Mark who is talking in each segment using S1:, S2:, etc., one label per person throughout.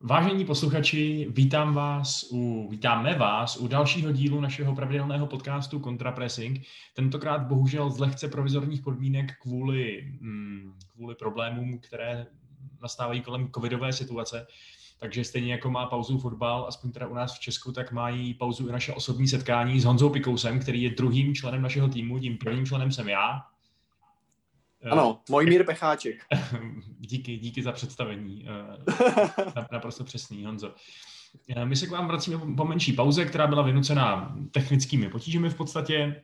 S1: Vážení posluchači, vítám vás u, vítáme vás u dalšího dílu našeho pravidelného podcastu Contrapressing. Tentokrát bohužel z lehce provizorních podmínek kvůli, mm, kvůli problémům, které nastávají kolem covidové situace. Takže stejně jako má pauzu fotbal, aspoň teda u nás v Česku, tak mají pauzu i naše osobní setkání s Honzou Pikousem, který je druhým členem našeho týmu, tím prvním členem jsem já,
S2: ano, mír Pecháček.
S1: díky, díky za představení. Eh, naprosto přesný, Honzo. Eh, my se k vám vracíme po menší pauze, která byla vynucená technickými potížemi v podstatě,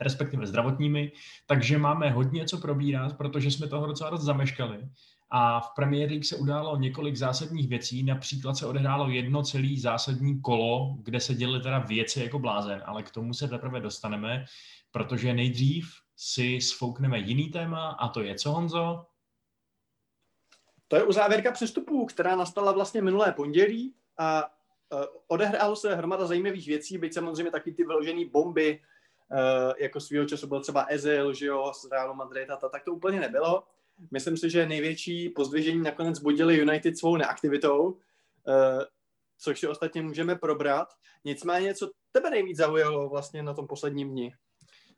S1: respektive zdravotními, takže máme hodně co probírat, protože jsme toho docela dost zameškali. A v Premier League se událo několik zásadních věcí, například se odehrálo jedno celý zásadní kolo, kde se děly teda věci jako blázen, ale k tomu se teprve dostaneme, protože nejdřív si sfoukneme jiný téma a to je co, Honzo?
S2: To je uzávěrka přestupů, která nastala vlastně minulé pondělí a uh, odehrálo se hromada zajímavých věcí, byť samozřejmě taky ty vyložené bomby, uh, jako svýho času byl třeba Ezil, že jo, z Realu Madrid a ta, tak to úplně nebylo. Myslím si, že největší pozdvižení nakonec budili United svou neaktivitou, uh, což si ostatně můžeme probrat. Nicméně, co tebe nejvíc zaujalo vlastně na tom posledním dni?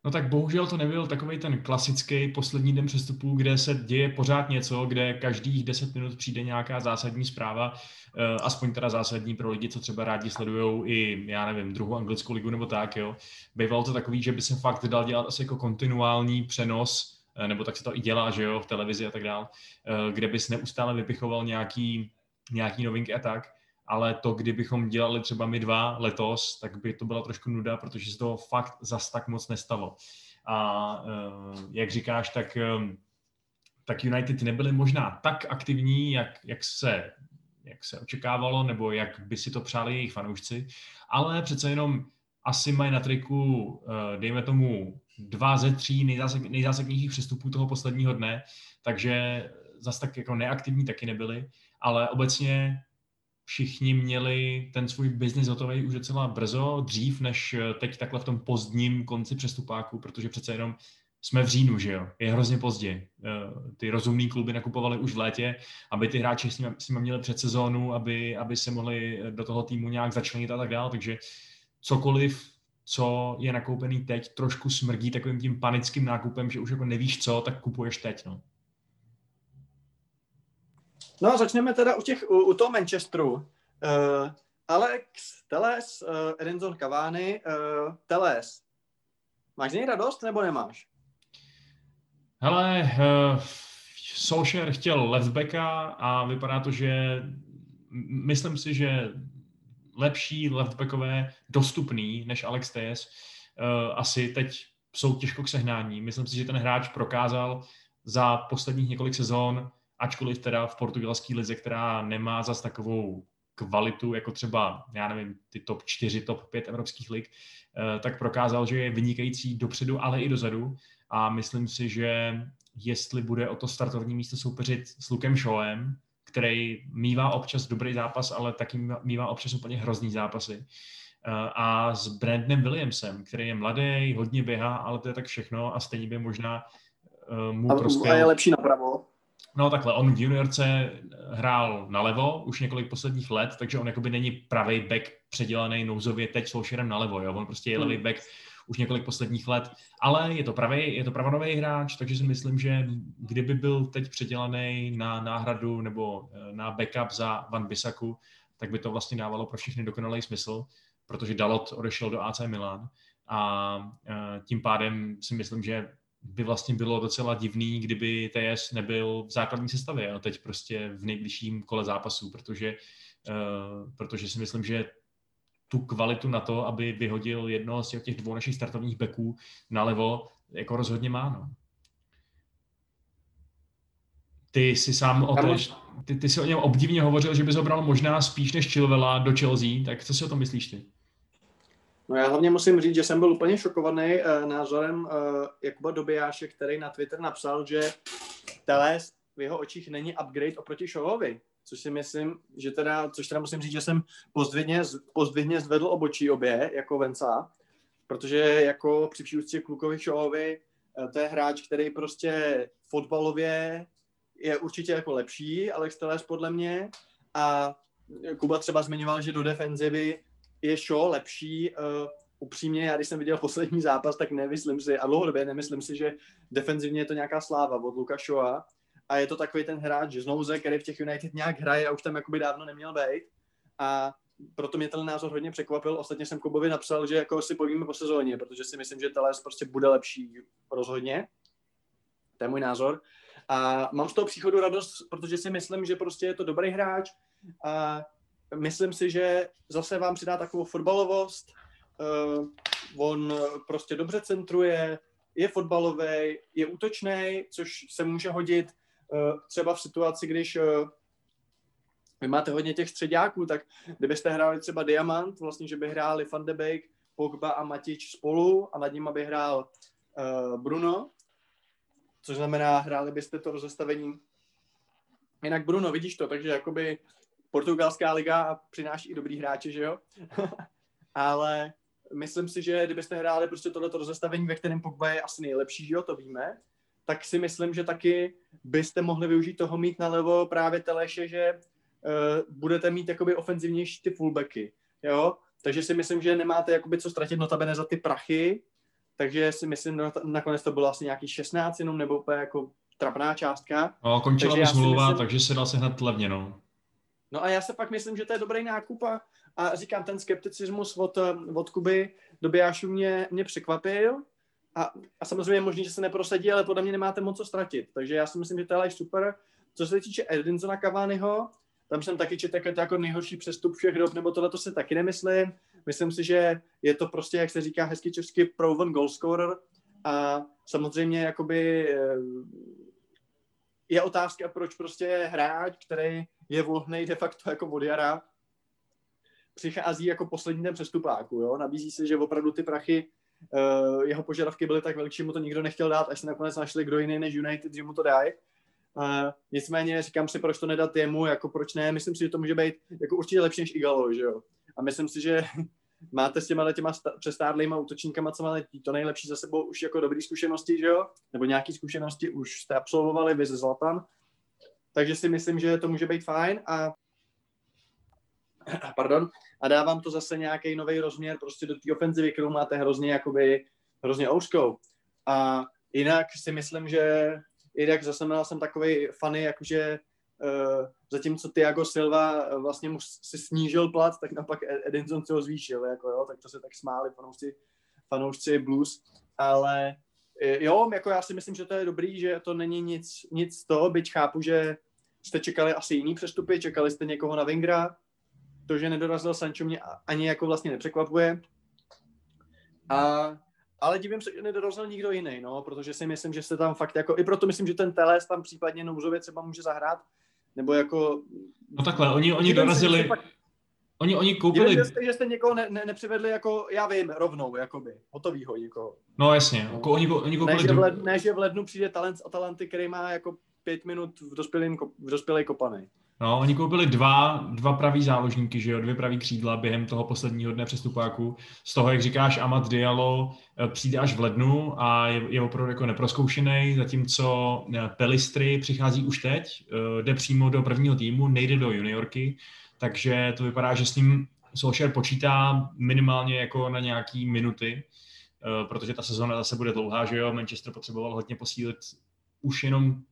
S1: No tak bohužel to nebyl takový ten klasický poslední den přestupů, kde se děje pořád něco, kde každých 10 minut přijde nějaká zásadní zpráva, eh, aspoň teda zásadní pro lidi, co třeba rádi sledují i, já nevím, druhou anglickou ligu nebo tak, jo. Bývalo to takový, že by se fakt dal dělat asi jako kontinuální přenos, eh, nebo tak se to i dělá, že jo, v televizi a tak dál, eh, kde bys neustále vypichoval nějaký, nějaký novinky a tak ale to, kdybychom dělali třeba my dva letos, tak by to byla trošku nuda, protože se toho fakt zas tak moc nestalo. A uh, jak říkáš, tak, um, tak United nebyli možná tak aktivní, jak, jak, se, jak se očekávalo, nebo jak by si to přáli jejich fanoušci, ale přece jenom asi mají na triku, uh, dejme tomu, dva ze tří nejzásad, nejzásadnějších přestupů toho posledního dne, takže zas tak jako neaktivní taky nebyli, ale obecně všichni měli ten svůj biznis hotový už docela brzo, dřív než eh, teď takhle v tom pozdním konci přestupáku, protože přece jenom jsme v říjnu, že jo, je hrozně pozdě. Eh, ty rozumný kluby nakupovali už v létě, aby ty hráči s nimi, s nimi měli před sezónu, aby, aby se mohli do toho týmu nějak začlenit a tak dále, takže cokoliv, co je nakoupený teď, trošku smrdí takovým tím panickým nákupem, že už jako nevíš co, tak kupuješ teď, no.
S2: No, začneme teda u, těch, u, u toho Manchesteru. Uh, Alex Teles, uh, Edinson Cavani, uh, Teles. Máš z něj radost nebo nemáš?
S1: Hele, uh, Solskjaer chtěl leftbacka a vypadá to, že myslím si, že lepší leftbackové dostupný než Alex Tejes uh, asi teď jsou těžko k sehnání. Myslím si, že ten hráč prokázal za posledních několik sezón, ačkoliv teda v portugalské lize, která nemá zas takovou kvalitu, jako třeba, já nevím, ty top 4, top 5 evropských lig, eh, tak prokázal, že je vynikající dopředu, ale i dozadu a myslím si, že jestli bude o to startovní místo soupeřit s Lukem Showem, který mývá občas dobrý zápas, ale taky mývá občas úplně hrozný zápasy. Eh, a s Brandnem Williamsem, který je mladý, hodně běhá, ale to je tak všechno a stejně by možná uh, mu prospěl.
S2: A je lepší napravo.
S1: No takhle, on v juniorce hrál nalevo už několik posledních let, takže on jakoby není pravý back předělaný nouzově teď s nalevo, jo? on prostě je levý hmm. back už několik posledních let, ale je to pravý, je to pravonový hráč, takže si myslím, že kdyby byl teď předělaný na náhradu nebo eh, na backup za Van Bisaku, tak by to vlastně dávalo pro všechny dokonalý smysl, protože Dalot odešel do AC Milan a eh, tím pádem si myslím, že by vlastně bylo docela divný, kdyby TS nebyl v základní sestavě, no teď prostě v nejbližším kole zápasů, protože, uh, protože si myslím, že tu kvalitu na to, aby vyhodil jedno z těch dvou našich startovních beků nalevo, jako rozhodně má, no. Ty si sám o to, ty, ty si o něm obdivně hovořil, že bys ho bral možná spíš než Chilvela do Chelsea, tak co si o tom myslíš ty?
S2: No já hlavně musím říct, že jsem byl úplně šokovaný uh, názorem uh, Jakuba Dobijáše, který na Twitter napsal, že Teles v jeho očích není upgrade oproti Šovovi, což si myslím, že teda, což teda musím říct, že jsem pozdvihně, pozdvihně zvedl obočí obě, jako Venca, protože jako při příustě klukovi Šovovi, uh, to je hráč, který prostě fotbalově je určitě jako lepší, Alex Teles podle mě, a Kuba třeba zmiňoval, že do defenzivy je show lepší. Uh, upřímně, já když jsem viděl poslední zápas, tak nemyslím si, a dlouhodobě nemyslím si, že defenzivně je to nějaká sláva od Luka Shoa. A je to takový ten hráč z nouze, který v těch United nějak hraje a už tam jakoby dávno neměl být. A proto mě ten názor hodně překvapil. Ostatně jsem Kubovi napsal, že jako si povíme po sezóně, protože si myslím, že Teles prostě bude lepší rozhodně. To je můj názor. A mám z toho příchodu radost, protože si myslím, že prostě je to dobrý hráč a myslím si, že zase vám přidá takovou fotbalovost. Uh, on prostě dobře centruje, je fotbalový, je útočný, což se může hodit uh, třeba v situaci, když uh, vy máte hodně těch středáků, tak kdybyste hráli třeba Diamant, vlastně, že by hráli Van de Beek, Pogba a Matič spolu a nad nimi by hrál uh, Bruno, což znamená, hráli byste to rozestavení. Jinak Bruno, vidíš to, takže jakoby portugalská liga přináší i dobrý hráče, že jo? Ale myslím si, že kdybyste hráli prostě tohleto rozestavení, ve kterém Pogba je asi nejlepší, že jo, to víme, tak si myslím, že taky byste mohli využít toho mít nalevo právě Teleše, že uh, budete mít jakoby ofenzivnější ty fullbacky, jo? Takže si myslím, že nemáte jakoby co ztratit notabene za ty prachy, takže si myslím, že nakonec to bylo asi nějaký 16 jenom, nebo úplně jako trapná částka.
S1: No, končila mu smlouva, myslím... takže se dal se hned levně, no.
S2: No a já se pak myslím, že to je dobrý nákup a, a říkám, ten skepticismus od, od Kuby do Biášu mě, mě překvapil a, a samozřejmě možný, že se neprosadí, ale podle mě nemáte moc co ztratit. Takže já si myslím, že to je super. Co se týče Edinsona Cavaniho, tam jsem taky četl jako, jako nejhorší přestup všech dob, nebo tohle to si taky nemyslím. Myslím si, že je to prostě, jak se říká hezky česky, proven goalscorer a samozřejmě jakoby eh, je otázka, proč prostě hráč, který je vlohnej de facto jako od jara, přichází jako poslední den přestupáku, jo? Nabízí se, že opravdu ty prachy, uh, jeho požadavky byly tak velké, že mu to nikdo nechtěl dát, až se nakonec našli kdo jiný než United, že mu to dají. Uh, nicméně říkám si, proč to nedat jemu, jako proč ne, myslím si, že to může být jako určitě lepší než Igalo, že jo. A myslím si, že máte s těma těma přestárlýma útočníkama, co máte to nejlepší za sebou, už jako dobrý zkušenosti, že jo? Nebo nějaký zkušenosti už jste absolvovali, vy ze Zlatan. Takže si myslím, že to může být fajn a pardon, a dávám to zase nějaký nový rozměr prostě do té ofenzivy, kterou máte hrozně jakoby, hrozně ouřkou. A jinak si myslím, že jinak zase měl jsem takový fany, jakože zatímco Thiago Silva eh, vlastně mu si snížil plat, tak napak e- Edinson si ho zvýšil, jako jo, tak to se tak smáli fanoušci, fanoušci blues, ale eh, jo, jako já si myslím, že to je dobrý, že to není nic, nic toho, byť chápu, že jste čekali asi jiný přestupy, čekali jste někoho na Vingra, to, že nedorazil Sancho mě ani jako vlastně nepřekvapuje. A, ale divím se, že nedorazil nikdo jiný, no, protože si myslím, že se tam fakt jako, i proto myslím, že ten Teles tam případně nouzově třeba může zahrát, nebo jako...
S1: No takhle, oni, oni dorazili... Oni, oni koupili...
S2: Divím, že jste, že jste někoho ne, ne, nepřivedli jako, já vím, rovnou, jakoby, hotovýho někoho.
S1: No jasně, no. oni, oni koupili...
S2: Ne, že v lednu, ne, že v lednu přijde talent z Atalanty, který má jako pět minut v, dospělém, v dospělé kopaný.
S1: No, oni koupili dva, dva pravý záložníky, že jo, dvě pravý křídla během toho posledního dne přestupáku. Z toho, jak říkáš, Amat Diallo eh, přijde až v lednu a je, je opravdu jako neproskoušený, zatímco eh, Pelistry přichází už teď, eh, jde přímo do prvního týmu, nejde do juniorky, takže to vypadá, že s ním Solskjaer počítá minimálně jako na nějaký minuty, protože ta sezóna zase bude dlouhá, že jo, Manchester potřeboval hodně posílit už jenom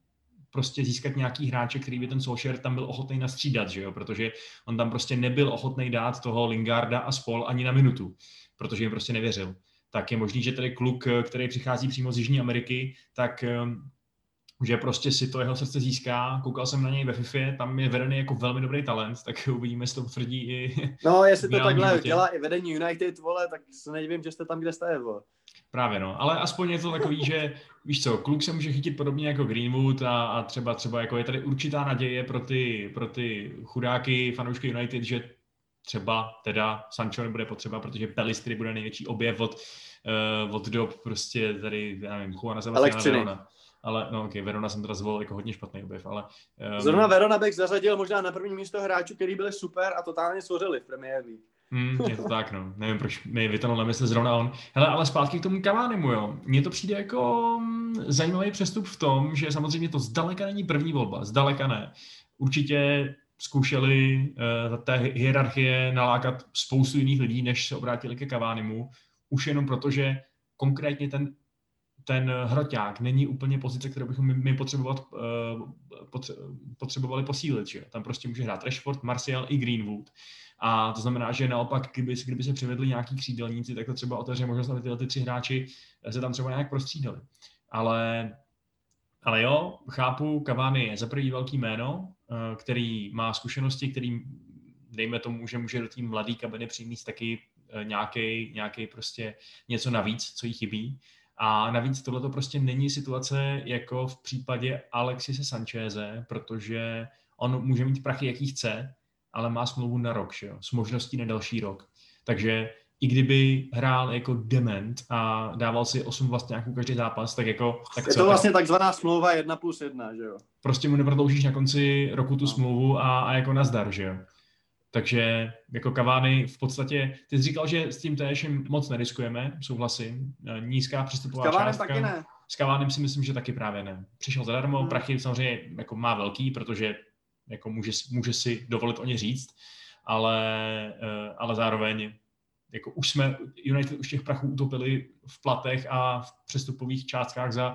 S1: prostě získat nějaký hráče, který by ten Solskjaer tam byl ochotný nastřídat, že jo? protože on tam prostě nebyl ochotný dát toho Lingarda a spol ani na minutu, protože jim prostě nevěřil. Tak je možný, že tady kluk, který přichází přímo z Jižní Ameriky, tak ehm, že prostě si to jeho srdce získá. Koukal jsem na něj ve FIFA, tam je vedený jako velmi dobrý talent, tak uvidíme, jestli to potvrdí i
S2: No, jestli to takhle životě. dělá i vedení United, vole, tak se nedivím, že jste tam, kde jste, vole.
S1: Právě no, ale aspoň je to takový, že víš co, kluk se může chytit podobně jako Greenwood a, a třeba třeba jako je tady určitá naděje pro ty, pro ty chudáky, fanoušky United, že třeba teda Sancho nebude potřeba, protože Pelistry bude největší objev od, uh, od dob prostě tady, já nevím, Juana Sebastiana Verona. Ale no ok, Verona jsem teda zvolil jako hodně špatný objev, ale...
S2: Um... Zrovna Verona bych zařadil možná na první místo hráčů, který byli super a totálně svořili v Premier League.
S1: Hmm, je to tak, no. Nevím, proč mi vytanul na mysli zrovna on. Hele, ale zpátky k tomu Cavanimu, jo. Mně to přijde jako mm, zajímavý přestup v tom, že samozřejmě to zdaleka není první volba, zdaleka ne. Určitě zkoušeli uh, té hierarchie nalákat spoustu jiných lidí, než se obrátili ke Kavánimu, už jenom proto, že konkrétně ten ten hroťák není úplně pozice, kterou bychom my potřebovat, uh, potřebovali posílit. Že? Tam prostě může hrát Rashford, Martial i Greenwood. A to znamená, že naopak, kdyby, kdyby se přivedli nějaký křídelníci, tak to třeba otevře možnost, aby tyhle ty tři hráči se tam třeba nějak prostřídali. Ale, ale jo, chápu, Cavani je za první velký jméno, eh, který má zkušenosti, který dejme tomu, že může do té mladé kabiny přijmít taky nějaký, eh, nějaký prostě něco navíc, co jí chybí. A navíc tohle to prostě není situace jako v případě Alexise Sancheze, protože on může mít prachy, jaký chce, ale má smlouvu na rok, že jo? s možností na další rok. Takže i kdyby hrál jako dement a dával si 8 nějakou každý zápas, tak jako... Tak
S2: je
S1: co,
S2: to vlastně tak... takzvaná smlouva 1 plus 1, že jo?
S1: Prostě mu neprodloužíš na konci roku tu no. smlouvu a, a jako nazdar, že jo? Takže jako Kavány v podstatě, ty jsi říkal, že s tím též moc neriskujeme, souhlasím. Nízká přístupová s částka.
S2: taky ne.
S1: S Kavánem si myslím, že taky právě ne. Přišel zadarmo, hmm. prachy samozřejmě jako má velký, protože jako může, může si dovolit o ně říct, ale, eh, ale zároveň jako už jsme, United už těch prachů utopili v platech a v přestupových částkách za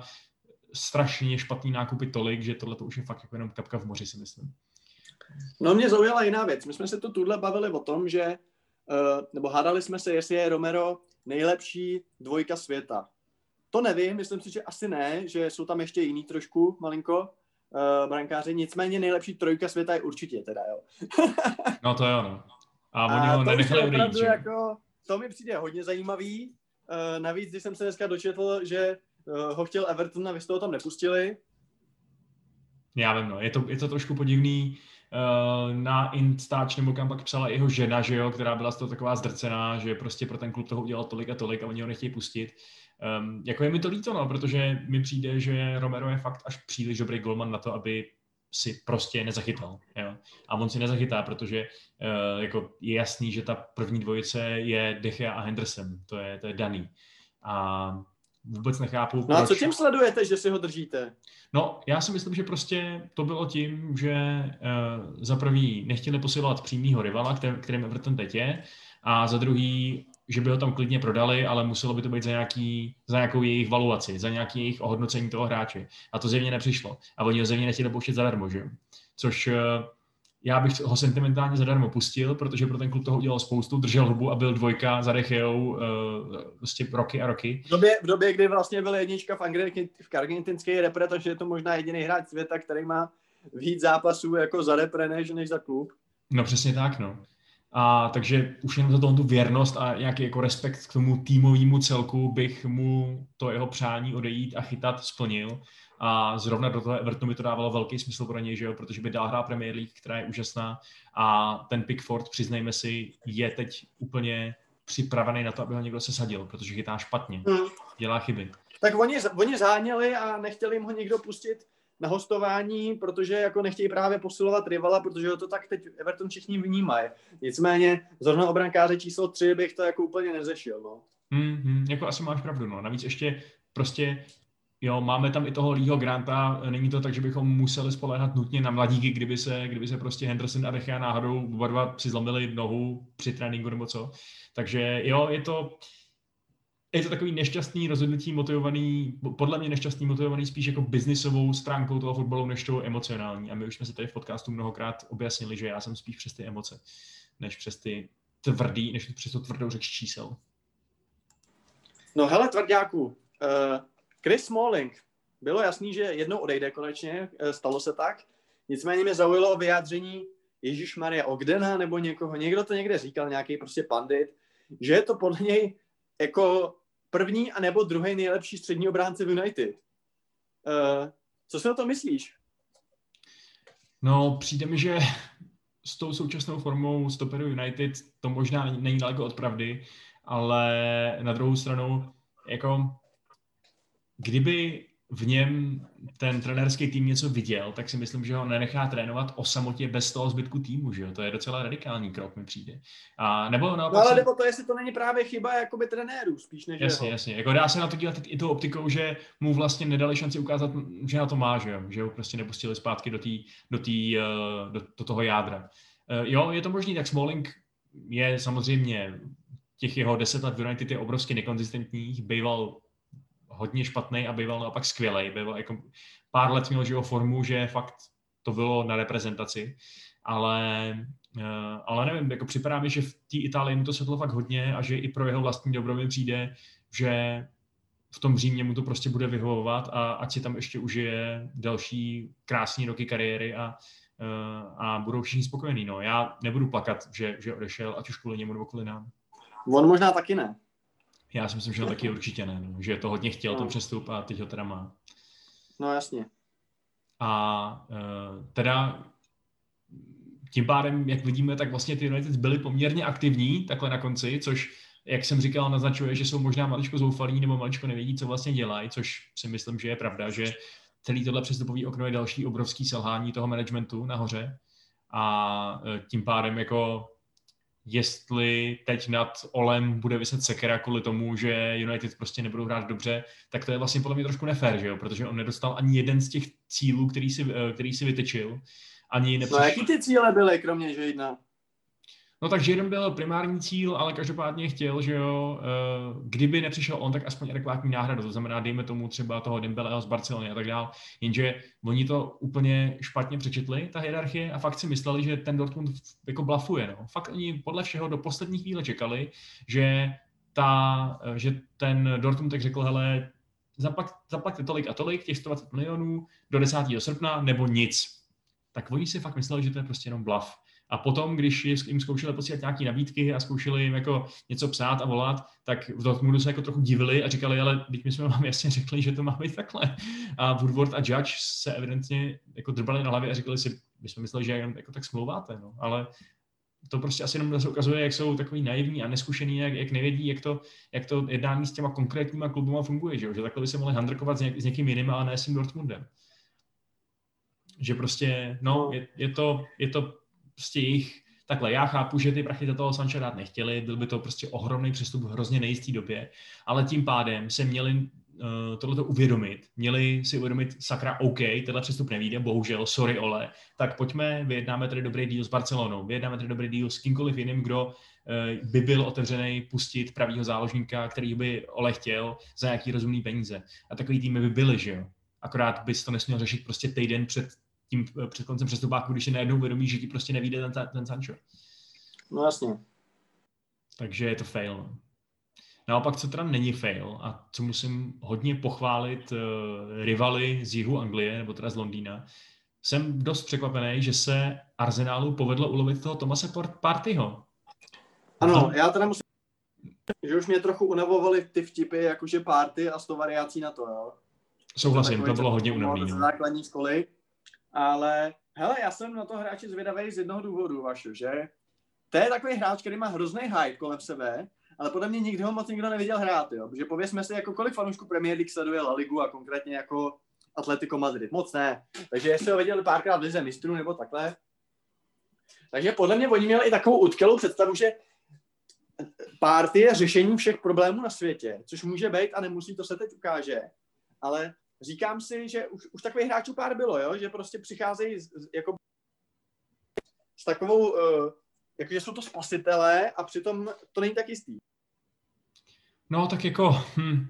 S1: strašně špatný nákupy tolik, že tohle to už je fakt jako jenom kapka v moři, si myslím.
S2: No mě zaujala jiná věc. My jsme se tu tuhle bavili o tom, že, uh, nebo hádali jsme se, jestli je Romero nejlepší dvojka světa. To nevím, myslím si, že asi ne, že jsou tam ještě jiný trošku, malinko, uh, brankáři, nicméně nejlepší trojka světa je určitě teda, jo.
S1: no to jo, no. A oni a ho nenechali odejít,
S2: že? Jako, to mi přijde hodně zajímavý. Uh, navíc, když jsem se dneska dočetl, že uh, ho chtěl Everton a vy jste ho tam nepustili.
S1: Já vím, no. Je to, je to trošku podivný. Uh, na Instač nebo kam pak psala jeho žena, že jo, která byla z toho taková zdrcená, že prostě pro ten klub toho udělal tolik a tolik a oni ho nechtějí pustit. Um, jako je mi to líto, no, protože mi přijde, že Romero je fakt až příliš dobrý golman na to, aby si prostě nezachytal. Jo? A on si nezachytá, protože uh, jako je jasný, že ta první dvojice je Dechea a Henderson. To je, to je daný. A vůbec nechápu.
S2: No proč... a co tím sledujete, že si ho držíte?
S1: No, já si myslím, že prostě to bylo tím, že uh, za prvý nechtěli posilovat přímýho rivala, který, kterým Everton teď je, a za druhý, že by ho tam klidně prodali, ale muselo by to být za, nějaký, za nějakou jejich valuaci, za nějaký jejich ohodnocení toho hráče. A to zjevně nepřišlo. A oni ho zjevně nechtěli pouštět zadarmo, že Což uh, já bych ho sentimentálně zadarmo pustil, protože pro ten klub toho udělal spoustu, držel hubu a byl dvojka za Dechejou uh, prostě roky a roky.
S2: V době, v době, kdy vlastně byl jednička v, Angry, v argentinské repre, takže je to možná jediný hráč světa, který má víc zápasů jako za repre než, než za klub.
S1: No přesně tak, no. A takže už jenom za toho tu věrnost a nějaký jako respekt k tomu týmovému celku bych mu to jeho přání odejít a chytat splnil a zrovna do toho Evertonu by to dávalo velký smysl pro něj, že jo? protože by dál hrál Premier League, která je úžasná a ten Pickford, přiznejme si, je teď úplně připravený na to, aby ho někdo sesadil, protože chytá špatně, hmm. dělá chyby.
S2: Tak oni, oni záněli a nechtěli jim ho někdo pustit na hostování, protože jako nechtějí právě posilovat rivala, protože ho to tak teď Everton všichni vnímají. Nicméně zrovna obrankáře číslo 3 bych to jako úplně nezešil, no.
S1: Hmm, hmm, jako asi máš pravdu, no. Navíc ještě prostě Jo, máme tam i toho Leeho Granta, není to tak, že bychom museli spoléhat nutně na mladíky, kdyby se, kdyby se prostě Henderson a Dechea náhodou oba dva si zlomili nohu při tréninku nebo co. Takže jo, je to, je to takový nešťastný rozhodnutí motivovaný, podle mě nešťastný motivovaný spíš jako biznisovou stránkou toho fotbalu, než tou emocionální. A my už jsme se tady v podcastu mnohokrát objasnili, že já jsem spíš přes ty emoce, než přes ty tvrdý, než přes tu tvrdou řeč čísel.
S2: No hele, tvrdáku, uh, Chris Smalling. Bylo jasný, že jednou odejde konečně, eh, stalo se tak. Nicméně mě zaujalo vyjádření Ježíš Maria Ogdena nebo někoho, někdo to někde říkal, nějaký prostě pandit, že je to podle něj jako první a nebo druhý nejlepší střední obránce v United. Uh, co si o to myslíš?
S1: No, přijde mi, že s tou současnou formou stoperu United to možná není, není daleko od pravdy, ale na druhou stranu, jako kdyby v něm ten trenérský tým něco viděl, tak si myslím, že ho nenechá trénovat o samotě bez toho zbytku týmu, že jo? To je docela radikální krok, mi přijde. A nebo
S2: no, ale si... nebo to, jestli to není právě chyba jakoby trenérů, spíš než
S1: Jasně, jeho. jasně. Jako dá se na to dělat i tou optikou, že mu vlastně nedali šanci ukázat, že na to má, že jo? Že ho prostě nepustili zpátky do, tý, do, tý, eh, do, do toho jádra. Eh, jo, je to možný, tak Smalling je samozřejmě těch jeho deset let v United je obrovsky nekonzistentních, býval hodně špatný a býval naopak skvělý. Býval jako pár let měl jeho formu, že fakt to bylo na reprezentaci, ale, eh, ale nevím, jako připadá mi, že v té Itálii mu to sedlo fakt hodně a že i pro jeho vlastní dobro mi přijde, že v tom Římě mu to prostě bude vyhovovat a ať si tam ještě užije další krásné roky kariéry a, eh, a budou všichni spokojení. No. Já nebudu plakat, že, že odešel, ať už kvůli němu nebo kvůli nám.
S2: On možná taky ne.
S1: Já si myslím, že taky určitě ne, no. že to hodně chtěl, no. ten přestup a teď ho teda má.
S2: No jasně.
S1: A uh, teda tím pádem, jak vidíme, tak vlastně ty United byly poměrně aktivní takhle na konci, což, jak jsem říkal, naznačuje, že jsou možná maličko zoufalí nebo maličko nevědí, co vlastně dělají, což si myslím, že je pravda, že celý tohle přestupový okno je další obrovský selhání toho managementu nahoře a e, tím pádem jako jestli teď nad Olem bude vyset sekera kvůli tomu, že United prostě nebudou hrát dobře, tak to je vlastně podle mě trošku nefér, že jo? protože on nedostal ani jeden z těch cílů, který si, eh, který si vytyčil. Ani
S2: nepřišel. No jaký ty cíle byly, kromě že jedna?
S1: No takže jeden byl primární cíl, ale každopádně chtěl, že jo, eh, kdyby nepřišel on, tak aspoň adekvátní náhradu, to znamená, dejme tomu třeba toho Dembeleho z Barcelony a tak dál, jenže oni to úplně špatně přečetli, ta hierarchie, a fakt si mysleli, že ten Dortmund jako blafuje, no. Fakt oni podle všeho do poslední chvíle čekali, že ta, eh, že ten Dortmund tak řekl, hele, zaplat, zaplaťte tolik a tolik, těch 120 milionů do 10. srpna, nebo nic. Tak oni si fakt mysleli, že to je prostě jenom blaf. A potom, když jim zkoušeli posílat nějaké nabídky a zkoušeli jim jako něco psát a volat, tak v Dortmundu se jako trochu divili a říkali, ale teď my jsme vám jasně řekli, že to má být takhle. A Woodward a Judge se evidentně jako drbali na hlavě a říkali si, my jsme mysleli, že jen jako tak smlouváte, no. ale to prostě asi jenom se ukazuje, jak jsou takový naivní a neskušený, jak, jak nevědí, jak to, jak to jednání s těma konkrétníma klubama funguje, že, že takhle by se mohli handrkovat s, něk, s někým jiným, ale ne s tím Dortmundem. Že prostě, no, je, je, to, je to prostě jejich, takhle, já chápu, že ty prachy za toho Sancha dát nechtěli, byl by to prostě ohromný přestup v hrozně nejistý době, ale tím pádem se měli uh, tohleto uvědomit, měli si uvědomit, sakra, OK, tenhle přestup nevíde, bohužel, sorry Ole, tak pojďme, vyjednáme tady dobrý deal s Barcelonou, vyjednáme tady dobrý deal s kýmkoliv jiným, kdo uh, by byl otevřený pustit pravýho záložníka, který by Ole chtěl za nějaký rozumný peníze. A takový týmy by byly, že jo. Akorát bys to nesměl řešit prostě týden před tím eh, před koncem přestupáku, když si najednou uvědomí, že ti prostě nevíde ten, ten Sancho.
S2: No jasně.
S1: Takže je to fail. No. Naopak, co teda není fail a co musím hodně pochválit uh, rivaly z jihu Anglie, nebo teda z Londýna, jsem dost překvapený, že se Arsenálu povedlo ulovit toho Tomase Partyho.
S2: Ano, já teda musím že už mě trochu unavovaly ty vtipy, jakože party a sto variací na to, jo.
S1: Souhlasím, to bylo hodně unavný.
S2: No. základní školy, ale hele, já jsem na to hráči zvědavý z jednoho důvodu, vašu, že to je takový hráč, který má hrozný hype kolem sebe, ale podle mě nikdy ho moc nikdo neviděl hrát, jo. Protože pověsme si, jako kolik fanoušků Premier League sleduje La Ligu a konkrétně jako Atletico Madrid. Moc ne. Takže jestli ho viděli párkrát v Lize mistrů nebo takhle. Takže podle mě oni měli i takovou utkelou představu, že party je řešení všech problémů na světě, což může být a nemusí, to se teď ukáže. Ale říkám si, že už, už takových hráčů pár bylo, jo? že prostě přicházejí z, jako s takovou, uh, jakože jsou to spasitelé a přitom to není tak jistý.
S1: No tak jako, hm,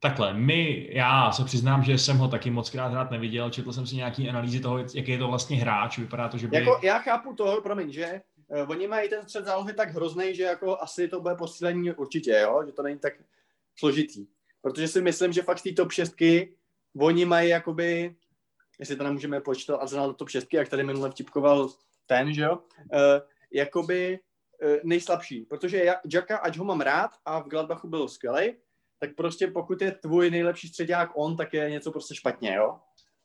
S1: takhle, my, já se přiznám, že jsem ho taky moc krát hrát neviděl, četl jsem si nějaký analýzy toho, jaký je to vlastně hráč, vypadá to, že by...
S2: Jako, já chápu to, promiň, že uh, oni mají ten střed zálohy tak hrozný, že jako asi to bude posílení určitě, jo? že to není tak složitý. Protože si myslím, že fakt z té top šestky oni mají jakoby, jestli to nemůžeme počítat Arsenal do top 6, jak tady minule vtipkoval ten, že jo, uh, jakoby uh, nejslabší, protože Jacka, ať ho mám rád a v Gladbachu byl skvělý, tak prostě pokud je tvůj nejlepší středák on, tak je něco prostě špatně, jo.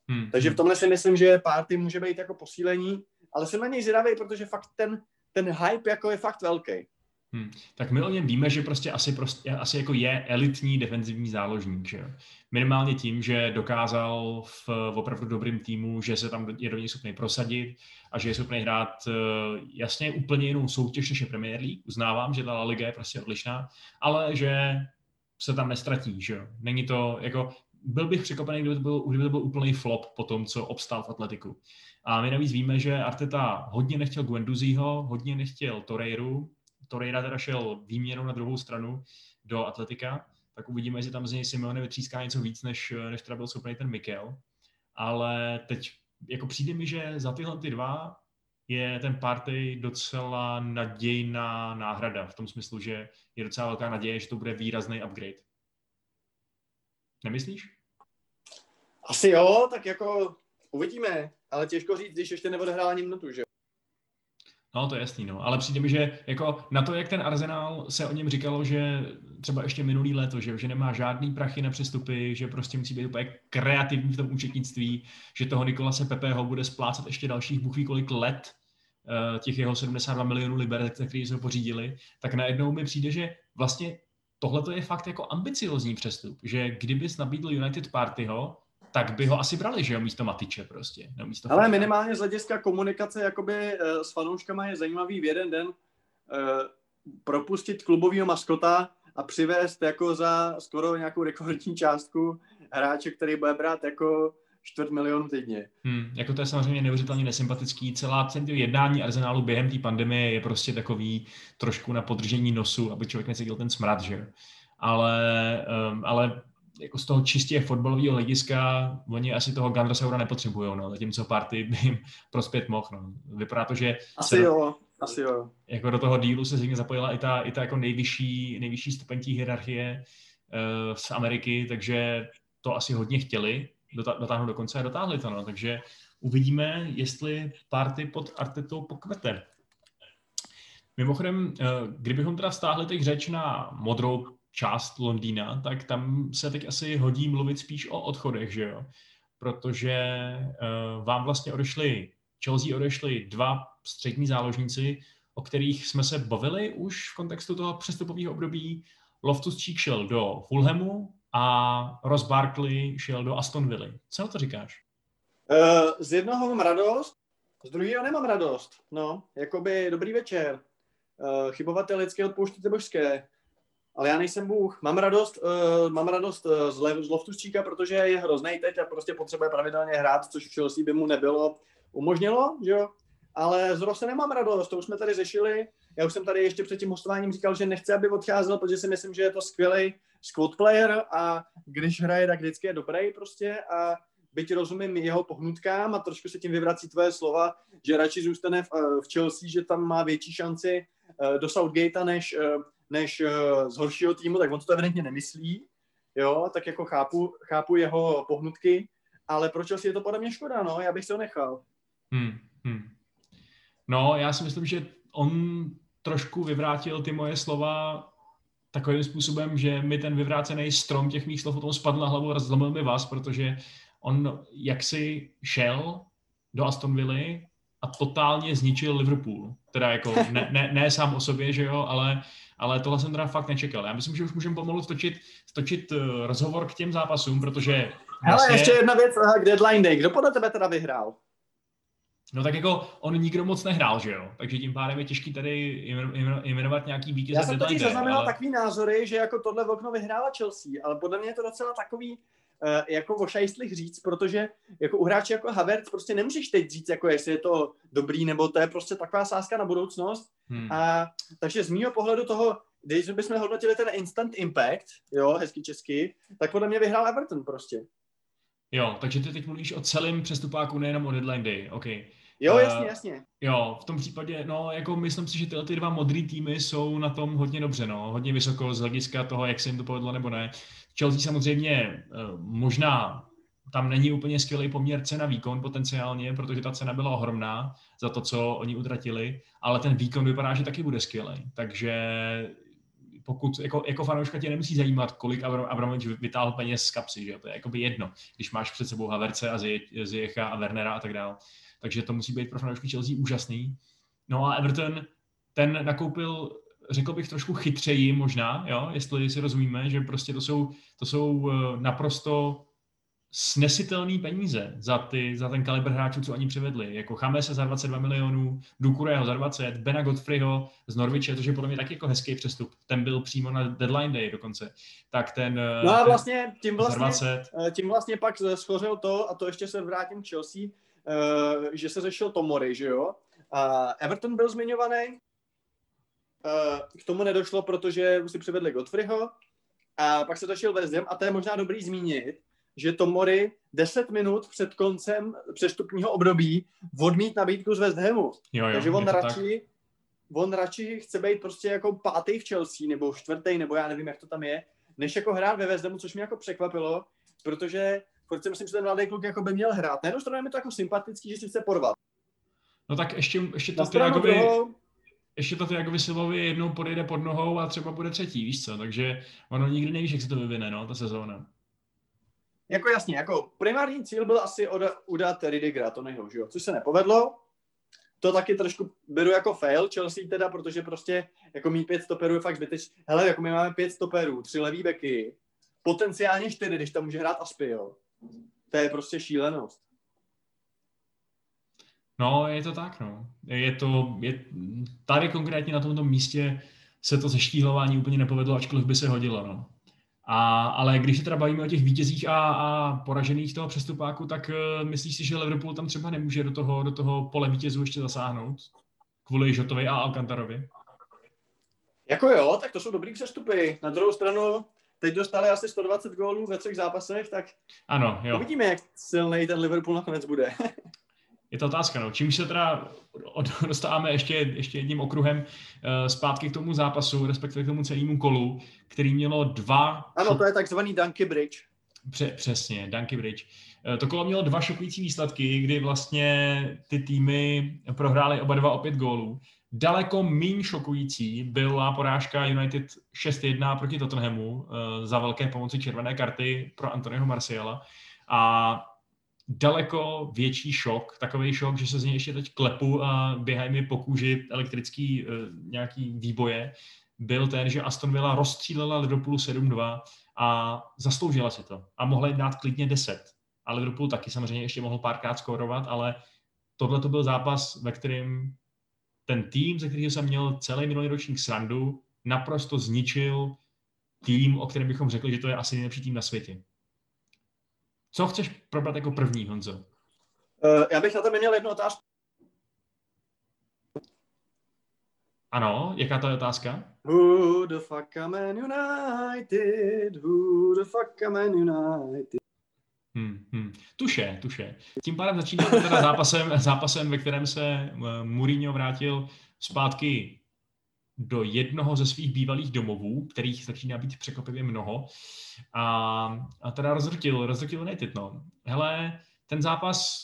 S2: Hmm. Takže v tomhle si myslím, že party může být jako posílení, ale jsem na něj zvědavý, protože fakt ten, ten hype jako je fakt velký.
S1: Hmm. Tak my o něm víme, že prostě asi, prostě asi jako je elitní defenzivní záložník. Že? Minimálně tím, že dokázal v, v opravdu dobrým týmu, že se tam je do něj schopný prosadit a že je schopný hrát eh, jasně úplně jinou soutěž než je Premier League. Uznávám, že ta La Liga je prostě odlišná, ale že se tam nestratí. Že? Není to jako byl bych překvapený, kdyby to byl, kdyby to byl úplný flop po tom, co obstál v Atletiku. A my navíc víme, že Arteta hodně nechtěl Guendouziho, hodně nechtěl Torreiru, Torreira teda šel výměnou na druhou stranu do Atletika, tak uvidíme, jestli tam z něj Simeone vytříská něco víc, než, než teda byl schopný ten Mikel. Ale teď jako přijde mi, že za tyhle ty dva je ten party docela nadějná náhrada, v tom smyslu, že je docela velká naděje, že to bude výrazný upgrade. Nemyslíš?
S2: Asi jo, tak jako uvidíme, ale těžko říct, když ještě neodehrál ani minutu, že
S1: No, to je jasný, no. Ale přijde mi, že jako na to, jak ten Arsenal se o něm říkalo, že třeba ještě minulý léto, že, že nemá žádný prachy na přestupy, že prostě musí být úplně kreativní v tom účetnictví, že toho Nikolase Pepeho bude splácet ještě dalších bůh kolik let, eh, těch jeho 72 milionů liber, který jsme pořídili, tak najednou mi přijde, že vlastně tohle je fakt jako ambiciozní přestup, že kdybys nabídl United Partyho, tak by ho asi brali, že jo, místo Matiče prostě. No, místo
S2: Ale minimálně z hlediska komunikace jakoby uh, s fanouškama je zajímavý v jeden den uh, propustit klubového maskota a přivést jako za skoro nějakou rekordní částku hráče, který bude brát jako čtvrt milionu týdně.
S1: Hmm, jako to je samozřejmě neuvěřitelně nesympatický. Celá celý jednání Arsenálu během té pandemie je prostě takový trošku na podržení nosu, aby člověk necítil ten smrad, že Ale, um, ale jako z toho čistě fotbalového hlediska oni asi toho Gandrasaura nepotřebují, no, zatímco Party by jim prospět mohl. No. Vypadá to, že
S2: asi se, jo, asi jo.
S1: Jako do toho dílu se zřejmě zapojila i ta, i ta jako nejvyšší, nejvyšší stupeň hierarchie uh, z Ameriky, takže to asi hodně chtěli dotáhnout do konce a dotáhli to. No. Takže uvidíme, jestli Party pod Artetou pokvete. Mimochodem, eh, kdybychom teda vztáhli teď řeč na modrou část Londýna, tak tam se teď asi hodí mluvit spíš o odchodech, že jo? Protože uh, vám vlastně odešli, Chelsea odešli dva střední záložníci, o kterých jsme se bavili už v kontextu toho přestupového období. Loftus Cheek šel do Fulhamu a Ross Barkley šel do Aston Villa. Co na to říkáš?
S2: Uh, z jednoho mám radost, z druhého nemám radost. No, jakoby dobrý večer. Uh, chybovatel lidské odpouštěte božské ale já nejsem Bůh. Mám radost, uh, mám radost uh, z, Le- z Loftuščíka, protože je hrozný teď a prostě potřebuje pravidelně hrát, což v Chelsea by mu nebylo umožnilo, že jo? Ale z Rose nemám radost, to už jsme tady řešili. Já už jsem tady ještě před tím hostováním říkal, že nechci, aby odcházel, protože si myslím, že je to skvělý squad player a když hraje, tak vždycky je dobrý prostě a byť rozumím jeho pohnutkám a trošku se tím vyvrací tvoje slova, že radši zůstane v, eh, v Chelsea, že tam má větší šanci do Southgate než než uh, z horšího týmu, tak on to evidentně nemyslí, jo, tak jako chápu, chápu jeho pohnutky, ale proč asi je to podle mě škoda, no, já bych se ho nechal.
S1: Hmm, hmm. No, já si myslím, že on trošku vyvrátil ty moje slova takovým způsobem, že mi ten vyvrácený strom těch mých slov o tom spadl na hlavu a zlomil mi vás, protože on jaksi šel do Aston Villa a totálně zničil Liverpool. Teda jako ne, ne, ne sám o sobě, že jo, ale ale tohle jsem teda fakt nečekal. Já myslím, že už můžeme pomalu stočit, stočit uh, rozhovor k těm zápasům, protože...
S2: Vlastně... Ale ještě jedna věc k deadline day. Kdo podle tebe teda vyhrál?
S1: No tak jako on nikdo moc nehrál, že jo? Takže tím pádem je těžký tady jmenovat nějaký vítěz.
S2: Já jsem totiž zaznamenal ale... takový názory, že jako tohle v okno vyhrála Chelsea, ale podle mě je to docela takový, jako o šajstlích říct, protože jako u hráče jako Havertz prostě nemůžeš teď říct, jako jestli je to dobrý, nebo to je prostě taková sázka na budoucnost. Hmm. A, takže z mýho pohledu toho, když bychom hodnotili ten instant impact, jo, hezky česky, tak podle mě vyhrál Everton prostě.
S1: Jo, takže ty teď mluvíš o celém přestupáku, nejenom o deadline day, OK.
S2: Jo, jasně, uh, jasně.
S1: Jo, v tom případě, no, jako myslím si, že tyhle ty dva modrý týmy jsou na tom hodně dobře, no, hodně vysoko z hlediska toho, jak se jim to povedlo nebo ne. Chelsea samozřejmě uh, možná tam není úplně skvělý poměr cena výkon potenciálně, protože ta cena byla ohromná za to, co oni utratili, ale ten výkon vypadá, že taky bude skvělý. Takže pokud jako, jako fanouška tě nemusí zajímat, kolik Abramovič vytáhl peněz z kapsy, že to je jakoby jedno, když máš před sebou Haverce a Zijecha a Wernera a tak dále. Takže to musí být pro fanoušky Chelsea úžasný. No a Everton, ten nakoupil řekl bych trošku chytřeji možná, jo, jestli si rozumíme, že prostě to jsou, to jsou eh, naprosto snesitelné peníze za, ty, za ten kalibr hráčů, co oni přivedli. Jako Chamese za 22 milionů, Dukureho za 20, Bena Godfreyho z Norwiche, což je podle mě taky jako hezký přestup. Ten byl přímo na deadline day dokonce. Tak ten...
S2: No a vlastně tím vlastně, eh, tím vlastně pak schořil to, a to ještě se vrátím k Chelsea, uh, že se řešil Tomory, že jo? A Everton byl zmiňovaný, uh, k tomu nedošlo, protože si přivedli Godfreyho, a pak se řešil West Ham, a to je možná dobrý zmínit, že Tomori 10 minut před koncem přestupního období odmít nabídku z West Hamu. Jo, jo, Takže on radši, tak. on radši chce být prostě jako pátý v Chelsea, nebo čtvrtý, nebo já nevím, jak to tam je, než jako hrát ve West Hamu, což mě jako překvapilo, protože furt si myslím, že ten mladý kluk jako by měl hrát. Na jednu stranu je mi to jako sympatický, že si chce porvat.
S1: No tak ještě, ještě to ty jakoby, druhou... ještě to ty jakoby Silovi jednou podejde pod nohou a třeba bude třetí, víš co, takže ono nikdy nevíš, jak se to vyvine, no, ta sezóna.
S2: Jako jasně, jako primární cíl byl asi od, udat Ridigera, to nejhou, že jo? Což se nepovedlo. To taky trošku beru jako fail Chelsea teda, protože prostě jako mít pět stoperů je fakt zbytečné. Hele, jako my máme pět stoperů, tři levý beky, potenciálně čtyři, když tam může hrát Aspi, jo. To je prostě šílenost.
S1: No, je to tak, no. Je to, je, tady konkrétně na tomto místě se to zeštíhlování úplně nepovedlo, ačkoliv by se hodilo, no. A, ale když se teda bavíme o těch vítězích a, a poražených toho přestupáku, tak uh, myslíš si, že Liverpool tam třeba nemůže do toho, do toho pole vítězů ještě zasáhnout? Kvůli Žotovi a Alcantarovi?
S2: Jako jo, tak to jsou dobrý přestupy. Na druhou stranu, teď dostali asi 120 gólů ve třech zápasech, tak
S1: ano, jo.
S2: uvidíme, jak silný ten Liverpool nakonec bude.
S1: je to otázka, no. Čím se teda dostáváme ještě, ještě jedním okruhem uh, zpátky k tomu zápasu, respektive k tomu celému kolu, který mělo dva...
S2: Ano, to je takzvaný Dunky Bridge.
S1: Pře- přesně, Dunky Bridge. Uh, to kolo mělo dva šokující výsledky, kdy vlastně ty týmy prohrály oba dva o pět gólů. Daleko méně šokující byla porážka United 6-1 proti Tottenhamu uh, za velké pomoci červené karty pro Antonio Marciala. A daleko větší šok, takový šok, že se z něj ještě teď klepu a běhají mi po kůži elektrický uh, nějaký výboje, byl ten, že Aston Villa rozstřílela Liverpoolu 7-2 a zasloužila si to. A mohla jim dát klidně 10. A Liverpool taky samozřejmě ještě mohl párkrát skórovat, ale tohle to byl zápas, ve kterém ten tým, ze kterého jsem měl celý minulý ročník srandu, naprosto zničil tým, o kterém bychom řekli, že to je asi nejlepší tým na světě. Co chceš probrat jako první, Honzo? Uh,
S2: já bych na to měl jednu otázku.
S1: Ano, jaká to je otázka?
S2: Who the fuck are Man United? Who the fuck are Man United?
S1: Hmm, hmm. Tuše, tuše. Tím pádem začíná teda zápasem, zápasem, ve kterém se eh, Mourinho vrátil zpátky do jednoho ze svých bývalých domovů, kterých začíná být překvapivě mnoho. A, a teda rozrutil, rozrutil United, no. Hele, ten zápas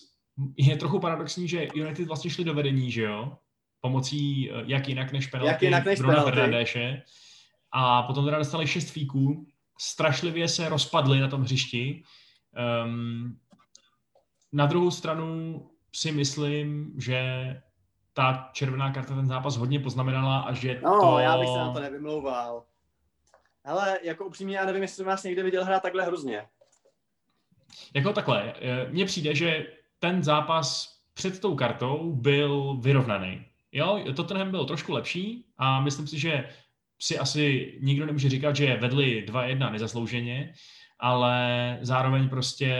S1: je trochu paradoxní, že United vlastně šli do vedení, že jo? Pomocí eh, jak jinak než penalty jak jinak než Bruna Fernandéše. A potom teda dostali šest fíků, strašlivě se rozpadli na tom hřišti. Um, na druhou stranu si myslím, že ta červená karta ten zápas hodně poznamenala a že
S2: no, to... já bych se na to nevymlouval. Ale jako upřímně, já nevím, jestli jsem vás někde viděl hrát takhle hrozně.
S1: Jako takhle, eh, mně přijde, že ten zápas před tou kartou byl vyrovnaný. Jo, Tottenham byl trošku lepší a myslím si, že si asi nikdo nemůže říkat, že vedli 2-1 nezaslouženě, ale zároveň prostě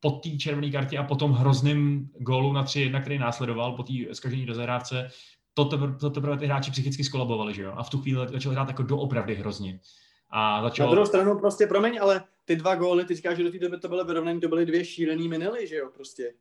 S1: po té červené kartě a potom hrozným gólu na 3-1, který následoval po té zkažení do zahrávce, to teprve, to teprve ty hráči psychicky skolabovali, že jo? A v tu chvíli začal hrát jako doopravdy hrozně. A začal...
S2: Na druhou stranu prostě, promiň, ale ty dva góly, ty říkáš, že do té doby to byly vyrovnané, to byly dvě šílený minely, že jo, prostě.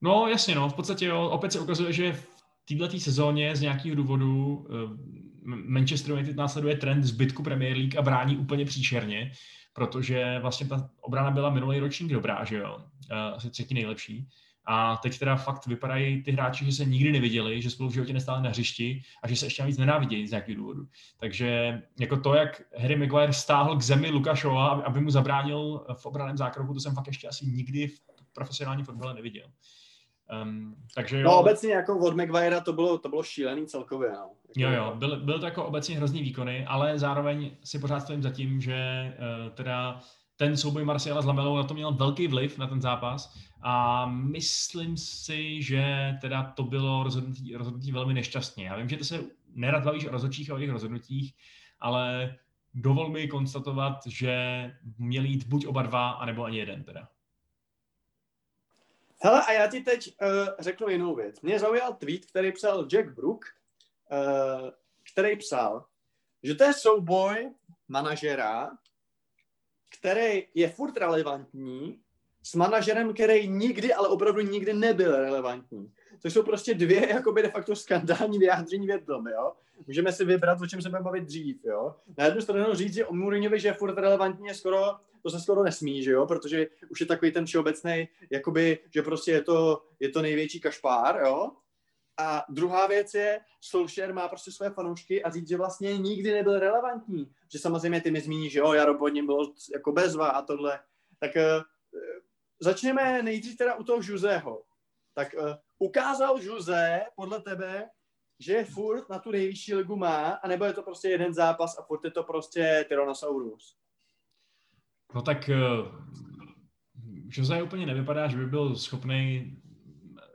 S1: No jasně, no, v podstatě jo, opět se ukazuje, že v této sezóně z nějakého důvodu uh, Manchester United následuje trend zbytku Premier League a brání úplně příšerně protože vlastně ta obrana byla minulý ročník dobrá, že jo, eh, asi třetí nejlepší. A teď teda fakt vypadají ty hráči, že se nikdy neviděli, že spolu v životě nestáli na hřišti a že se ještě navíc nenávidějí z nějakého důvodu. Takže jako to, jak Harry Maguire stáhl k zemi Lukašova, aby mu zabránil v obraném zákroku, to jsem fakt ještě asi nikdy v profesionálním fotbale neviděl. Um, takže jo.
S2: No obecně jako od Maguirea to bylo, to bylo šílený celkově. No.
S1: Jo, jo, byl, byl to jako obecně hrozný výkony, ale zároveň si pořád stojím za tím, že uh, teda ten souboj Marciala s Lamelou na to měl velký vliv na ten zápas a myslím si, že teda to bylo rozhodnutí, rozhodnutí velmi nešťastně. Já vím, že to se nerad bavíš o rozhodčích a o jejich rozhodnutích, ale dovol mi konstatovat, že měli jít buď oba dva, anebo ani jeden teda.
S2: Hele, a já ti teď uh, řeknu jinou věc. Mě zaujal tweet, který psal Jack Brook, uh, který psal, že to je souboj manažera, který je furt relevantní, s manažerem, který nikdy, ale opravdu nikdy nebyl relevantní. To jsou prostě dvě jakoby de facto skandální vyjádření v jednom, jo. Můžeme si vybrat, o čem se budeme bavit dřív, jo. Na jednu stranu říct, že o Mourinhovi, že je furt relevantní, je skoro, to se skoro nesmí, že jo, protože už je takový ten všeobecný, jakoby, že prostě je to, je to největší kašpár, jo. A druhá věc je, Solskjaer má prostě své fanoušky a říct, že vlastně nikdy nebyl relevantní. Že samozřejmě ty mi zmíní, že jo, Jaro pod ním bylo jako bezva a tohle. Tak uh, začneme nejdřív teda u toho Žuzeho. Tak uh, ukázal Žuze podle tebe, že je furt na tu nejvyšší ligu má, anebo je to prostě jeden zápas a furt je to prostě Tyrannosaurus?
S1: No tak uh, Jose úplně nevypadá, že by byl schopný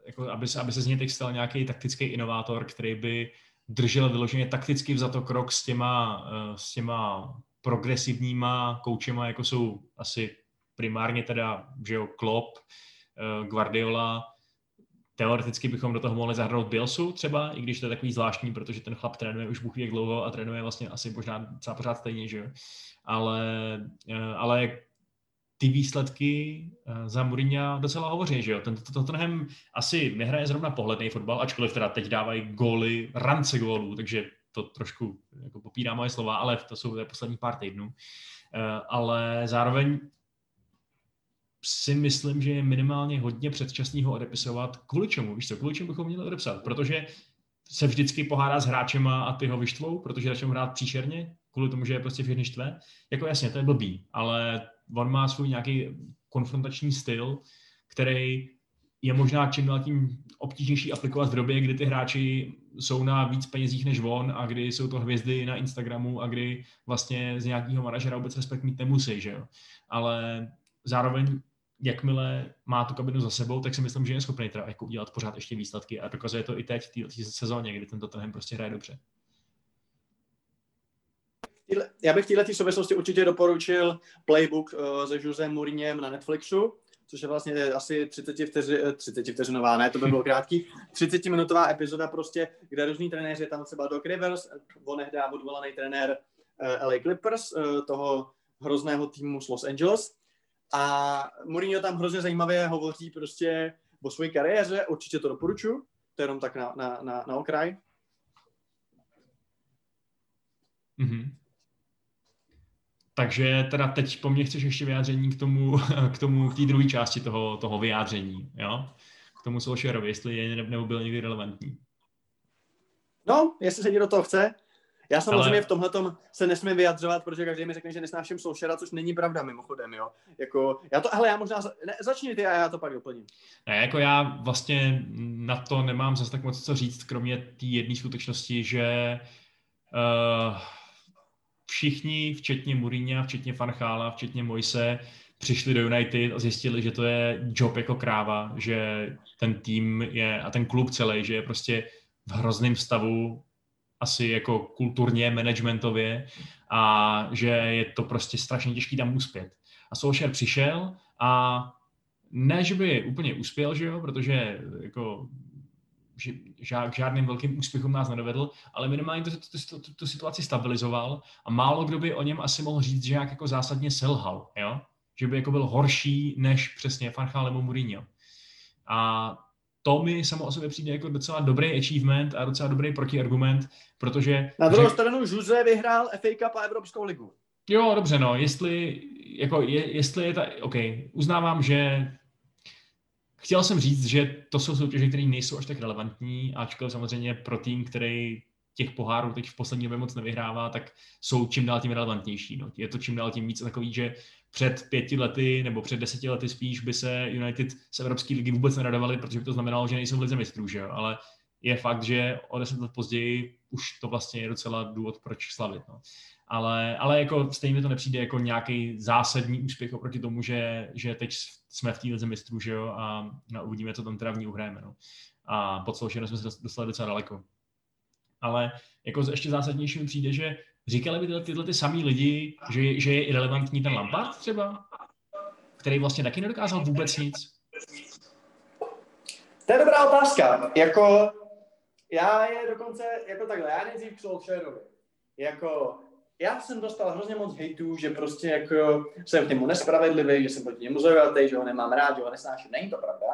S1: jako aby, se, aby se z něj teď stal nějaký taktický inovátor, který by držel vyloženě takticky vzato krok s těma, eh, s těma progresivníma koučema, jako jsou asi primárně teda, že jo, Klopp, eh, Guardiola, teoreticky bychom do toho mohli zahrnout Bielsu třeba, i když to je takový zvláštní, protože ten chlap trénuje už Bůh jak dlouho a trénuje vlastně asi možná celá pořád stejně, že jo. Ale, eh, ale ty výsledky eh, za Mourinho docela hovoří, že jo. Ten Tottenham asi nehraje zrovna pohledný fotbal, ačkoliv teda teď dávají góly, rance gólů, takže to trošku jako popírá moje slova, ale to jsou poslední pár týdnů. Eh, ale zároveň si myslím, že je minimálně hodně předčasného odepisovat. Kvůli čemu? Víš co, kvůli čemu bychom měli odepsat? Protože se vždycky pohádá s hráčema a ty ho vyštvou, protože začnou hrát příšerně, kvůli tomu, že je prostě všechny štve. Jako jasně, to je blbý, ale on má svůj nějaký konfrontační styl, který je možná čím dál tím obtížnější aplikovat v době, kdy ty hráči jsou na víc penězích než on a kdy jsou to hvězdy na Instagramu a kdy vlastně z nějakého manažera vůbec respekt mít nemusí, že jo. Ale zároveň jakmile má tu kabinu za sebou, tak si myslím, že je schopný teda jako udělat pořád ještě výsledky a dokazuje to i teď v té sezóně, kdy tento trhem prostě hraje dobře.
S2: Já bych v této souvislosti určitě doporučil playbook uh, se Josem Mourinhem na Netflixu, což je vlastně asi 30, vteři, 30 eh, vteřinová, ne, to by bylo krátký, 30 minutová epizoda prostě, kde různý trenéři, tam třeba Doc Rivers, onehdá odvolaný trenér eh, LA Clippers, toho hrozného týmu z Los Angeles. A Mourinho tam hrozně zajímavě hovoří prostě o své kariéře, určitě to doporučuji, to je jenom tak na, na, na, na okraj.
S1: Mm-hmm. Takže teda teď po mně chceš ještě vyjádření k tomu, k tomu, k té druhé části toho, toho vyjádření, jo? K tomu Solskjaerovi, jestli je nebo byl někdy relevantní.
S2: No, jestli se někdo toho chce. Já samozřejmě Ale... v tomhle se nesmím vyjadřovat, protože každý mi řekne, že nesnáším Solskjaera, což není pravda mimochodem, jo. Jako, já to, hele, já možná, ne, začni ty a já to pak doplním.
S1: Ne, jako já vlastně na to nemám zase tak moc co říct, kromě té jedné skutečnosti, že uh, všichni, včetně Mourinha, včetně Farchála, včetně Moise, přišli do United a zjistili, že to je job jako kráva, že ten tým je a ten klub celý, že je prostě v hrozném stavu asi jako kulturně, managementově a že je to prostě strašně těžký tam uspět. A Solskjaer přišel a ne, že by úplně uspěl, že jo, protože jako že k žádným velkým úspěchům nás nedovedl, ale minimálně tu, tu, tu, tu situaci stabilizoval a málo kdo by o něm asi mohl říct, že nějak jako zásadně selhal, jo? že by jako byl horší než přesně Farchal nebo Mourinho. A to mi samo o sobě přijde jako docela dobrý achievement a docela dobrý protiargument, protože...
S2: Na druhou řek... stranu Jose vyhrál FA Cup a Evropskou ligu.
S1: Jo, dobře, no, jestli, jako je, jestli je ta, OK, uznávám, že Chtěl jsem říct, že to jsou soutěže, které nejsou až tak relevantní, ačkoliv samozřejmě pro tým, který těch pohárů teď v poslední době moc nevyhrává, tak jsou čím dál tím relevantnější. No. Je to čím dál tím víc takový, že před pěti lety nebo před deseti lety spíš by se United z Evropské ligy vůbec neradovali, protože by to znamenalo, že nejsou v lize mistrů, že jo? ale je fakt, že o deset let později už to vlastně je docela důvod, proč slavit. No. Ale, ale jako stejně to nepřijde jako nějaký zásadní úspěch oproti tomu, že, že teď jsme v té lize mistrů, že jo, a, a uvidíme, co tam teda v ní uhrajeme. No. A pod jsme se dostali docela daleko. Ale jako ještě zásadnější mi přijde, že říkali by tyhle, tyhle ty samý lidi, že, že je irrelevantní ten Lampard třeba, který vlastně taky nedokázal vůbec nic.
S2: To je dobrá otázka. Jako, já je dokonce, jako takhle, já nejdřív k. Jako, já jsem dostal hrozně moc hejtů, že prostě jako jsem k němu nespravedlivý, že jsem proti němu zaujatý, že ho nemám rád, že ho nesnáším. Není to pravda.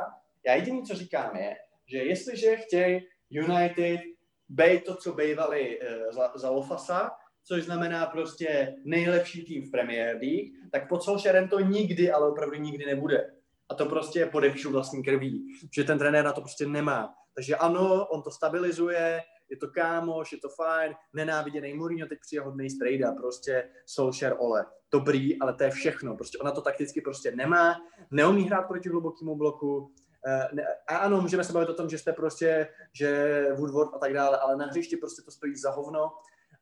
S2: Já jediný, co říkám, je, že jestliže chtějí United být to, co bývali uh, za, za Lofasa, což znamená prostě nejlepší tým v Premier League, tak pod Solskjaerem to nikdy, ale opravdu nikdy nebude. A to prostě podepíšu vlastní krví, že ten trenér na to prostě nemá. Takže ano, on to stabilizuje, je to kámoš, je to fajn, nenáviděný Mourinho, teď přijde hodný strejda, prostě Solskjaer ole. Dobrý, ale to je všechno. Prostě ona to takticky prostě nemá, neumí hrát proti hlubokému bloku, eh, a ano, můžeme se bavit o tom, že jste prostě, že Woodward a tak dále, ale na hřišti prostě to stojí za hovno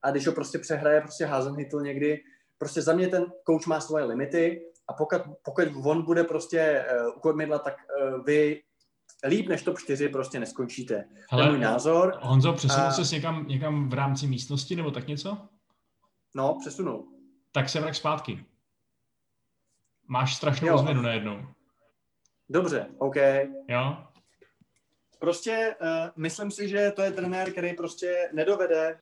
S2: a když ho prostě přehraje prostě Hazenhytl někdy, prostě za mě ten coach má svoje limity a pokud, pokud on bude prostě uh, ukormidla, tak uh, vy líp než top 4 prostě neskončíte. Hele, to je můj názor.
S1: Honzo, přesunul a... se někam, někam v rámci místnosti nebo tak něco?
S2: No, přesunul.
S1: Tak se vrať zpátky. Máš strašnou jo. změnu najednou.
S2: Dobře, OK.
S1: Jo?
S2: Prostě uh, myslím si, že to je trenér, který prostě nedovede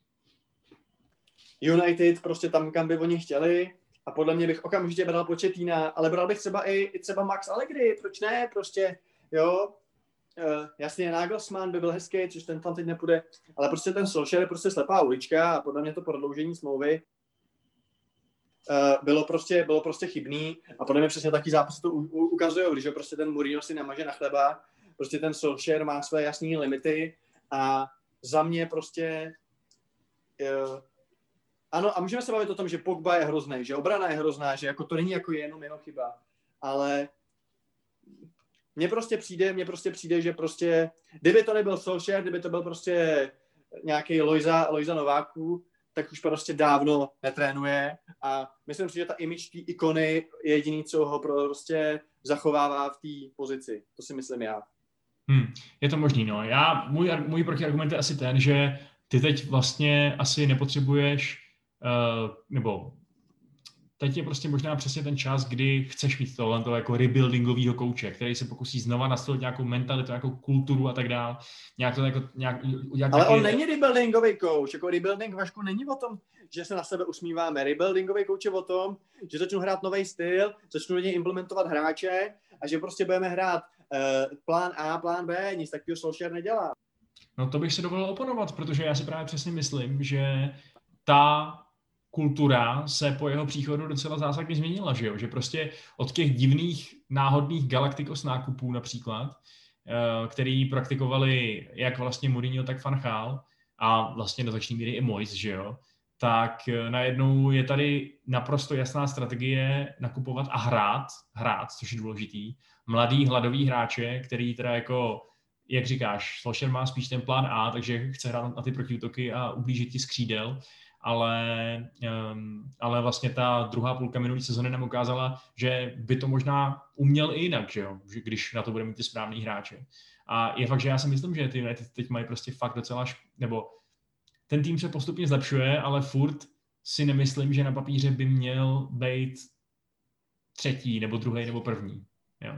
S2: United prostě tam, kam by oni chtěli. A podle mě bych okamžitě bral Početína, ale bral bych třeba i, i třeba Max Allegri, proč ne, prostě, jo. Uh, jasně, Nagelsmann by byl hezký, což ten tam teď nepůjde, ale prostě ten Solskjaer je prostě slepá ulička a podle mě to prodloužení smlouvy uh, bylo prostě, bylo prostě chybný a podle mě přesně taky zápasy to u, u, ukazují, když prostě ten Mourinho si nemaže na chleba, prostě ten Solskjaer má své jasné limity a za mě prostě uh, ano, a můžeme se bavit o tom, že Pogba je hrozný, že obrana je hrozná, že jako to není jako jenom jeho chyba, ale mně prostě přijde, mně prostě přijde, že prostě, kdyby to nebyl Solskjaer, kdyby to byl prostě nějaký Lojza, Lojza Nováků, tak už prostě dávno netrénuje a myslím si, že ta image té ikony je jediný, co ho prostě zachovává v té pozici. To si myslím já.
S1: Hmm, je to možný, no. Já, můj, můj protiargument je asi ten, že ty teď vlastně asi nepotřebuješ Uh, nebo teď je prostě možná přesně ten čas, kdy chceš mít tohle to jako rebuildingového kouče, který se pokusí znova nastavit nějakou mentalitu, nějakou kulturu a tak dále. Nějak to jako, nějak,
S2: nějak Ale taky... on není rebuildingový coach. Jako rebuilding Vašku není o tom, že se na sebe usmíváme. Rebuildingový coach je o tom, že začnu hrát nový styl, začnu do něj implementovat hráče a že prostě budeme hrát uh, plán A, plán B, nic takového Solskjaer nedělá.
S1: No to bych se dovolil oponovat, protože já si právě přesně myslím, že ta kultura se po jeho příchodu docela zásadně změnila, že jo? Že prostě od těch divných náhodných galaktikos nákupů například, eh, který praktikovali jak vlastně Mourinho, tak Van Gaal a vlastně do začné míry i Mois, že jo? tak eh, najednou je tady naprosto jasná strategie nakupovat a hrát, hrát, což je důležitý, mladý hladový hráče, který teda jako, jak říkáš, Solskjaer má spíš ten plán A, takže chce hrát na ty protiútoky a ublížit ti skřídel, ale, um, ale vlastně ta druhá půlka minulé sezony nám ukázala, že by to možná uměl i jinak, že jo? Když na to bude mít ty správný hráče. A je fakt, že já si myslím, že ty United teď mají prostě fakt docela, šp- nebo ten tým se postupně zlepšuje, ale furt si nemyslím, že na papíře by měl být třetí, nebo druhý, nebo první. Jo.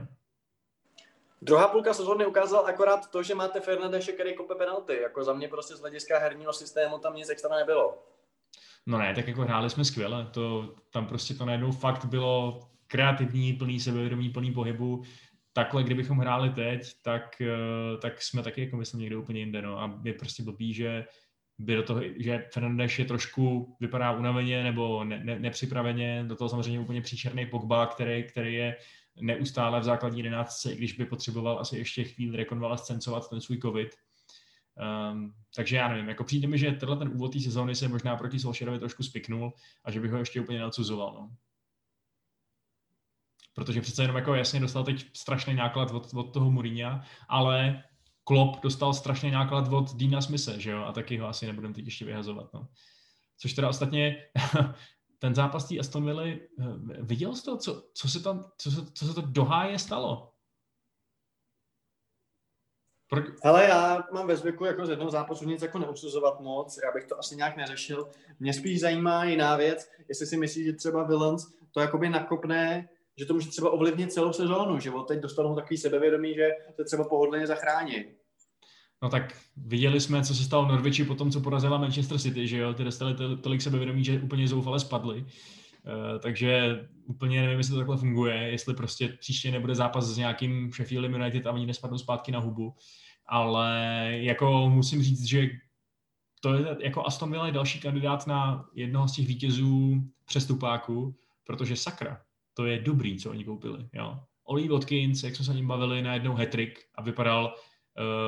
S2: Druhá půlka sezóny ukázal akorát to, že máte Fernandeše, který kope penalty. Jako za mě prostě z hlediska herního systému tam nic extra nebylo.
S1: No ne, tak jako hráli jsme skvěle. To, tam prostě to najednou fakt bylo kreativní, plný sebevědomí, plný pohybu. Takhle, kdybychom hráli teď, tak, eh, tak jsme taky jako myslím někde úplně jinde. No. A je prostě blbý, že by do toho, že Fernandes je trošku, vypadá unaveně nebo ne, ne, nepřipraveně, do toho samozřejmě úplně příšerný Pogba, který, který je neustále v základní jedenáctce, i když by potřeboval asi ještě chvíli rekonvalescencovat ten svůj covid. Um, takže já nevím, jako přijde mi, že tenhle ten úvod té sezóny se možná proti Solskjaerovi trošku spiknul a že bych ho ještě úplně neodsuzoval. No. Protože přece jenom jako jasně dostal teď strašný náklad od, od toho Mourinha, ale Klopp dostal strašně náklad od Dina Smise, že jo, a taky ho asi nebudeme teď ještě vyhazovat, no. Což teda ostatně ten zápas té Aston Villa, eh, viděl jsi to, co, co, se tam, co, se, co se to do háje stalo?
S2: Hele, já mám ve zvyku jako z jednoho zápasu nic jako neusuzovat moc, já bych to asi nějak neřešil. Mě spíš zajímá jiná věc, jestli si myslíš, že třeba Villains to jakoby nakopne, že to může třeba ovlivnit celou sezónu, že od teď dostanou takový sebevědomí, že se třeba pohodlně zachrání.
S1: No tak viděli jsme, co se stalo Norwichi po tom, co porazila Manchester City, že jo, ty dostali tolik sebevědomí, že úplně zoufale spadli. Uh, takže úplně nevím, jestli to takhle funguje, jestli prostě příště nebude zápas s nějakým Sheffield United a oni nespadnou zpátky na hubu. Ale jako musím říct, že to je jako Aston Villa je další kandidát na jednoho z těch vítězů přestupáku, protože sakra, to je dobrý, co oni koupili. Jo. Oli Watkins, jak jsme se ním bavili, na jednou hetrik a vypadal,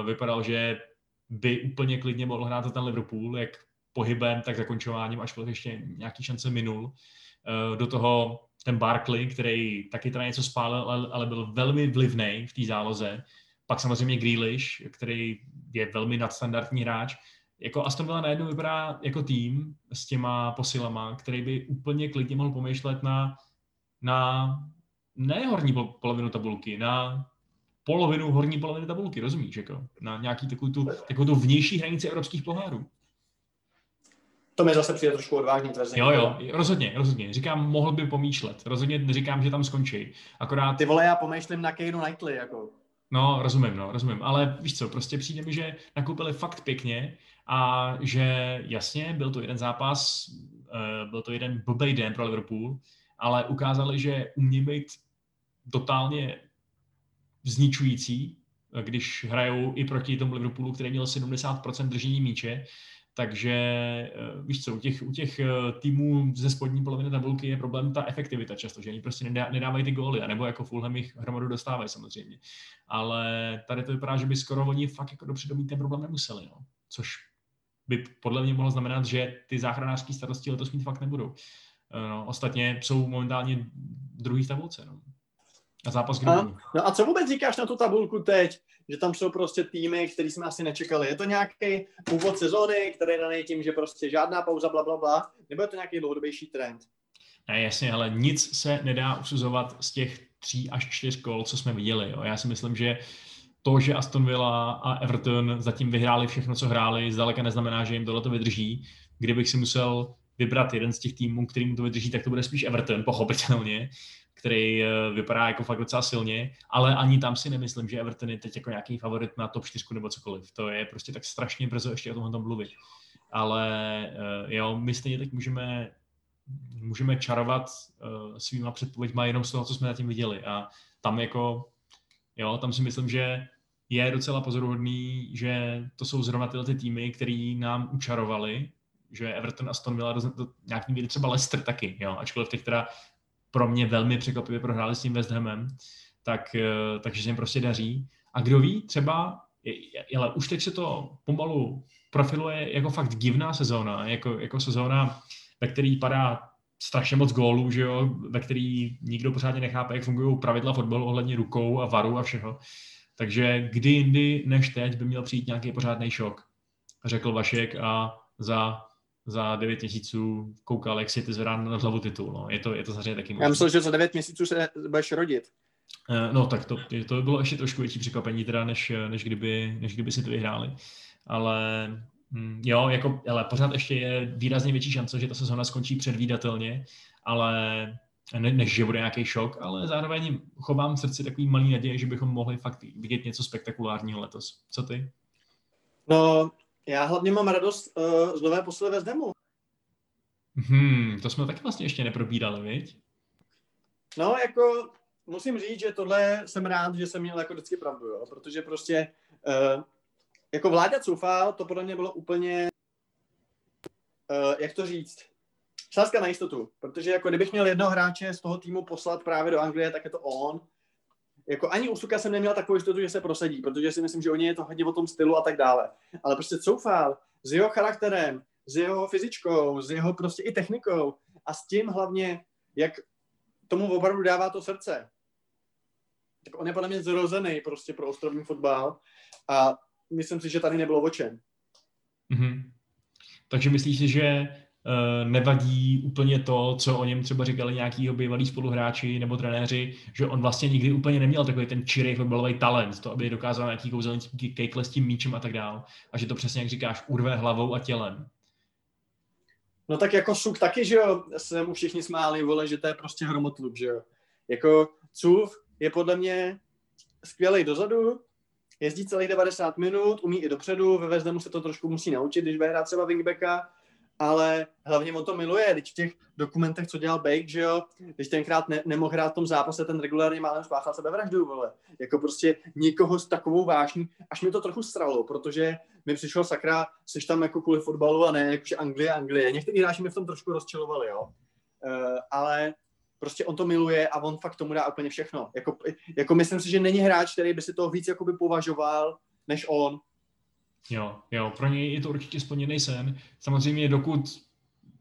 S1: uh, vypadal, že by úplně klidně mohl hrát za ten Liverpool, jak pohybem, tak zakončováním, až ještě nějaký šance minul. Uh, do toho ten Barkley, který taky teda něco spálil, ale, ale byl velmi vlivný v té záloze. Pak samozřejmě Grealish, který je velmi nadstandardní hráč. Jako Aston Villa najednou vypadá jako tým s těma posilama, který by úplně klidně mohl pomýšlet na, na ne horní polovinu tabulky, na polovinu horní poloviny tabulky, rozumíš? Jako? Na nějaký takovou tu, takovou tu vnější hranici evropských pohárů.
S2: To mi zase přijde trošku odvážný tvrzení.
S1: Jo, jo, rozhodně, rozhodně. Říkám, mohl by pomýšlet. Rozhodně neříkám, že tam skončí. Akorát...
S2: Ty vole, já pomýšlím na Keinu Knightley, jako.
S1: No, rozumím, no, rozumím. Ale víš co, prostě přijde mi, že nakoupili fakt pěkně a že jasně, byl to jeden zápas, uh, byl to jeden blbej den pro Liverpool, ale ukázali, že umí být totálně zničující, když hrajou i proti tomu Liverpoolu, který měl 70% držení míče, takže eh, víš co, u těch, u těch eh, týmů ze spodní poloviny tabulky je problém ta efektivita často, že oni prostě nedá, nedávají ty góly, anebo jako Fulham jich hromadu dostávají samozřejmě. Ale tady to vypadá, že by skoro oni fakt jako dopředu mít ten problém nemuseli, no. což by podle mě mohlo znamenat, že ty záchranářské starosti letos mít fakt nebudou. Eh, no, ostatně jsou momentálně druhý v tabulce. No. A zápas
S2: a, No a co vůbec říkáš na tu tabulku teď? Že tam jsou prostě týmy, který jsme asi nečekali. Je to nějaký úvod sezóny, který je daný tím, že prostě žádná pauza, bla, bla, bla, nebo je to nějaký dlouhodobější trend?
S1: Ne, jasně, ale nic se nedá usuzovat z těch tří až čtyř kol, co jsme viděli. Jo. Já si myslím, že to, že Aston Villa a Everton zatím vyhráli všechno, co hráli, zdaleka neznamená, že jim tohle to vydrží. Kdybych si musel vybrat jeden z těch týmů, který mu to vydrží, tak to bude spíš Everton, pochopitelně, který eh, vypadá jako fakt docela silně, ale ani tam si nemyslím, že Everton je teď jako nějaký favorit na top 4 nebo cokoliv. To je prostě tak strašně brzo ještě o tom mluvit. Ale eh, jo, my stejně teď můžeme můžeme čarovat uh, svýma předpověďma jenom z toho, co jsme zatím viděli. A tam jako, jo, tam si myslím, že je docela pozoruhodný, že to jsou zrovna tyhle ty týmy, který nám učarovali že Everton, Aston Villa, nějaký míry třeba Leicester taky, jo, ačkoliv teď teda pro mě velmi překvapivě prohráli s tím West Hamem, tak, eh, takže se jim prostě daří. A kdo ví, třeba, ale už teď se to pomalu profiluje jako fakt divná sezóna, jako, jako sezóna, ve který padá strašně moc gólů, že jo, ve který nikdo pořádně nechápe, jak fungují pravidla fotbalu ohledně rukou a varu a všeho. Takže kdy jindy než teď by měl přijít nějaký pořádný šok, řekl Vašek a za za 9 měsíců koukal, jak si ty zvedá na hlavu titul. No. Je to, je to samozřejmě taky
S2: možné. Já myslel, že za 9 měsíců se budeš rodit.
S1: Uh, no tak to, to by bylo ještě trošku větší překvapení, teda, než, než, kdyby, než kdyby si to vyhráli. Ale hm, jo, jako, ale pořád ještě je výrazně větší šance, že ta sezóna skončí předvídatelně, ale ne, než že bude nějaký šok, ale zároveň chovám v srdci takový malý naděje, že bychom mohli fakt vidět něco spektakulárního letos. Co ty?
S2: No, já hlavně mám radost uh, z nové posily ve Zdemu.
S1: Hmm, to jsme taky vlastně ještě neprobírali, viď?
S2: No, jako musím říct, že tohle jsem rád, že jsem měl jako vždycky pravdu, jo? protože prostě uh, jako vláda Cufal, to podle mě bylo úplně, uh, jak to říct, sázka na jistotu, protože jako kdybych měl jednoho hráče z toho týmu poslat právě do Anglie, tak je to on, jako ani u Suka jsem neměl takovou jistotu, že se prosadí, protože si myslím, že oni je to hodně o tom stylu a tak dále. Ale prostě Coufal s jeho charakterem, s jeho fyzičkou, s jeho prostě i technikou a s tím hlavně, jak tomu opravdu dává to srdce. Tak on je podle mě zrozený prostě pro ostrovní fotbal a myslím si, že tady nebylo o čem.
S1: Mm-hmm. Takže myslíš si, že nevadí úplně to, co o něm třeba říkali nějaký bývalí spoluhráči nebo trenéři, že on vlastně nikdy úplně neměl takový ten čirý fotbalový talent, to, aby dokázal nějaký kouzelnický kejkle s tím míčem a tak dál. A že to přesně, jak říkáš, urve hlavou a tělem.
S2: No tak jako Suk taky, že jo, se mu všichni smáli, vole, že to je prostě hromotlub, že jo. Jako Cův je podle mě skvělý dozadu, jezdí celých 90 minut, umí i dopředu, ve Vezdemu se to trošku musí naučit, když bude hrát třeba wingbacka, ale hlavně on to miluje, když v těch dokumentech, co dělal Bake, že jo, když tenkrát ne, nemohl hrát v tom zápase, ten regulárně málem spáchal sebevraždu, vole. Jako prostě nikoho s takovou vášní, až mi to trochu stralo, protože mi přišel sakra, jsi tam jako kvůli fotbalu a ne jakože Anglie, Anglie. Někteří hráči mi v tom trošku rozčilovali, jo. Uh, ale prostě on to miluje a on fakt tomu dá úplně všechno. Jako, jako myslím si, že není hráč, který by si to víc jakoby považoval, než on.
S1: Jo, jo, pro něj je to určitě splněný sen. Samozřejmě dokud,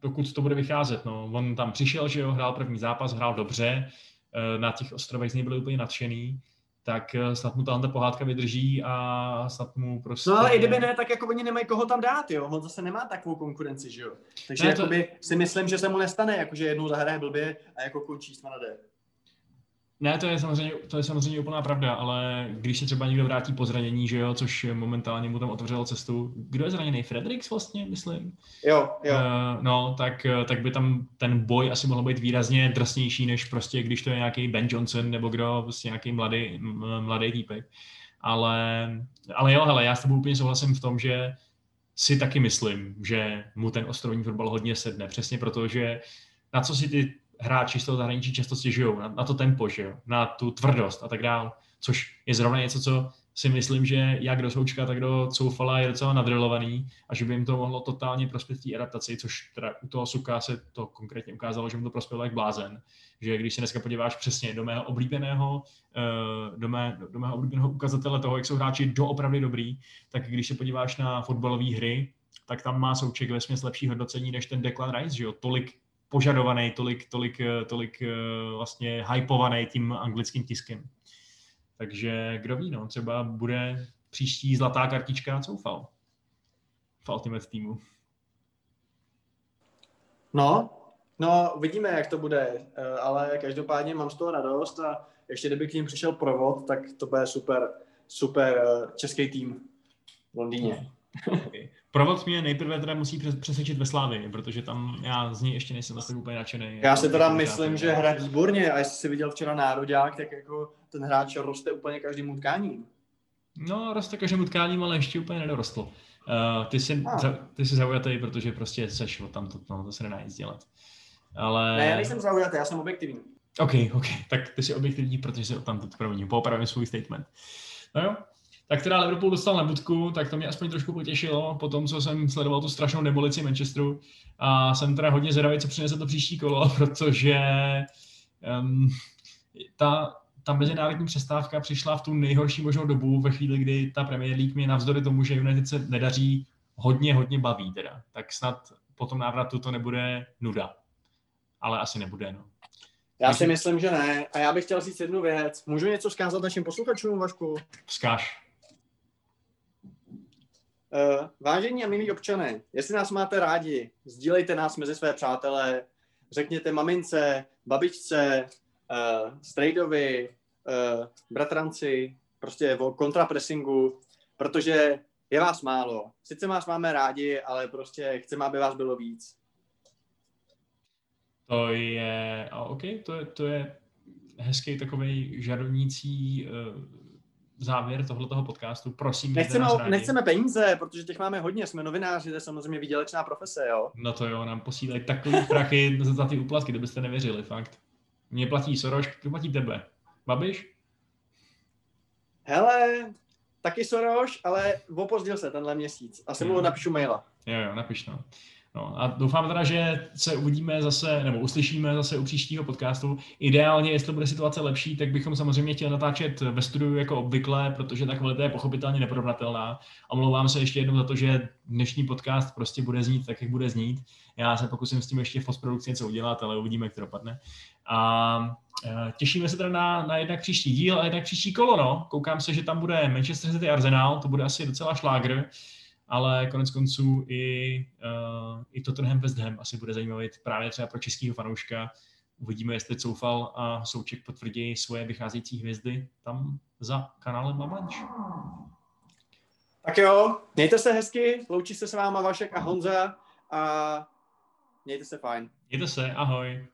S1: dokud to bude vycházet, no. On tam přišel, že jo, hrál první zápas, hrál dobře, eh, na těch ostrovech z něj byli úplně nadšený, tak eh, snad mu tahle pohádka vydrží a snad mu prostě...
S2: No ale i kdyby ne, tak jako oni nemají koho tam dát, jo. On zase nemá takovou konkurenci, že jo. Takže ne, to... jakoby si myslím, že se mu nestane, jakože jednou zahraje blbě a jako končí s.
S1: Ne, to je, samozřejmě, to je samozřejmě úplná pravda, ale když se třeba někdo vrátí po zranění, že jo, což momentálně mu tam otevřelo cestu. Kdo je zraněný? Fredericks vlastně, myslím?
S2: Jo, jo.
S1: Uh, no, tak, tak by tam ten boj asi mohl být výrazně drsnější, než prostě, když to je nějaký Ben Johnson nebo kdo, prostě nějaký mladý, mladý týpek. Ale, ale jo, hele, já s tebou úplně souhlasím v tom, že si taky myslím, že mu ten ostrovní fotbal hodně sedne, přesně proto, že na co si ty hráči z toho zahraničí často stěžují, na, na to tempo, že jo? na tu tvrdost a tak dále, což je zrovna něco, co si myslím, že jak do Součka, tak do Coufala je docela nadrilovaný a že by jim to mohlo totálně prospět té adaptaci, což teda u toho Suka se to konkrétně ukázalo, že mu to prospělo jak blázen. Že když se dneska podíváš přesně do mého oblíbeného, eh, do, mé, do mého oblíbeného ukazatele toho, jak jsou hráči doopravdy dobrý, tak když se podíváš na fotbalové hry, tak tam má Souček ve lepší hodnocení než ten Declan Rice, že jo, tolik požadovaný, tolik, tolik, tolik eh, vlastně hypovaný tím anglickým tiskem. Takže kdo ví, no, třeba bude příští zlatá kartička Coufal v Ultimate týmu.
S2: No, no, vidíme, jak to bude, eh, ale každopádně mám z toho radost a ještě kdyby k ním přišel provod, tak to bude super, super eh, český tým v Londýně.
S1: Okay. Provod mě nejprve teda musí přesvědčit ve Slávii, protože tam já z ní ještě nejsem zase úplně nadšený.
S2: Já si teda myslím, že hraje výborně a jestli jsi viděl včera nároďák, tak jako ten hráč roste úplně každým utkáním.
S1: No, roste každým utkáním, ale ještě úplně nedorostl. Uh, ty, jsi, ah. ty jsi zaujatý, protože prostě seš o tam, to, no, to se nedá nic dělat. Ale...
S2: Ne, já nejsem zaujatý, já jsem objektivní.
S1: OK, OK, tak ty jsi objektivní, protože jsi o tam to první. Popravím svůj statement. No jo, tak teda Liverpool dostal na budku, tak to mě aspoň trošku potěšilo, po tom, co jsem sledoval tu strašnou demolici Manchesteru a jsem teda hodně zvědavý, co přinese to příští kolo, protože um, ta, ta mezinárodní přestávka přišla v tu nejhorší možnou dobu, ve chvíli, kdy ta Premier League mě navzdory tomu, že United se nedaří, hodně, hodně baví teda. Tak snad po tom návratu to nebude nuda. Ale asi nebude, no.
S2: Já si myslím, že ne. A já bych chtěl říct jednu věc. Můžu něco zkázat našim posluchačům, Vašku?
S1: Vzkáž.
S2: Uh, vážení a milí občané, jestli nás máte rádi, sdílejte nás mezi své přátelé, řekněte mamince, babičce, uh, strejdovi, uh, bratranci, prostě o kontrapressingu, protože je vás málo. Sice vás máme rádi, ale prostě chceme, aby vás bylo víc.
S1: To je, OK, to je, to je hezký takový žarovnící uh závěr tohoto podcastu. Prosím,
S2: nechceme, nechceme peníze, protože těch máme hodně, jsme novináři, to je samozřejmě výdělečná profese, jo.
S1: No to jo, nám posílají takový prachy za ty úplatky, kdybyste nevěřili, fakt. Mě platí Soroš, kdo platí tebe? Babiš?
S2: Hele, taky Soroš, ale opozdil se tenhle měsíc. Asi mu napíšu maila.
S1: Jo, jo, napiš no. No a doufám teda, že se uvidíme zase, nebo uslyšíme zase u příštího podcastu. Ideálně, jestli bude situace lepší, tak bychom samozřejmě chtěli natáčet ve studiu jako obvykle, protože ta kvalita je pochopitelně neporovnatelná. A mluvám se ještě jednou za to, že dnešní podcast prostě bude znít tak, jak bude znít. Já se pokusím s tím ještě v postprodukci něco udělat, ale uvidíme, jak to dopadne. A Eh, těšíme se teda na, na jednak příští díl a jednak příští kolo, no. Koukám se, že tam bude Manchester City Arsenal, to bude asi docela šlágr, ale konec konců i, uh, i Tottenham West Ham asi bude zajímavý právě třeba pro českého fanouška. Uvidíme, jestli Coufal a Souček potvrdí svoje vycházející hvězdy tam za kanálem Mamanč.
S2: Tak jo, mějte se hezky, loučí se s váma Vašek a Honza a mějte se fajn.
S1: Mějte se, ahoj.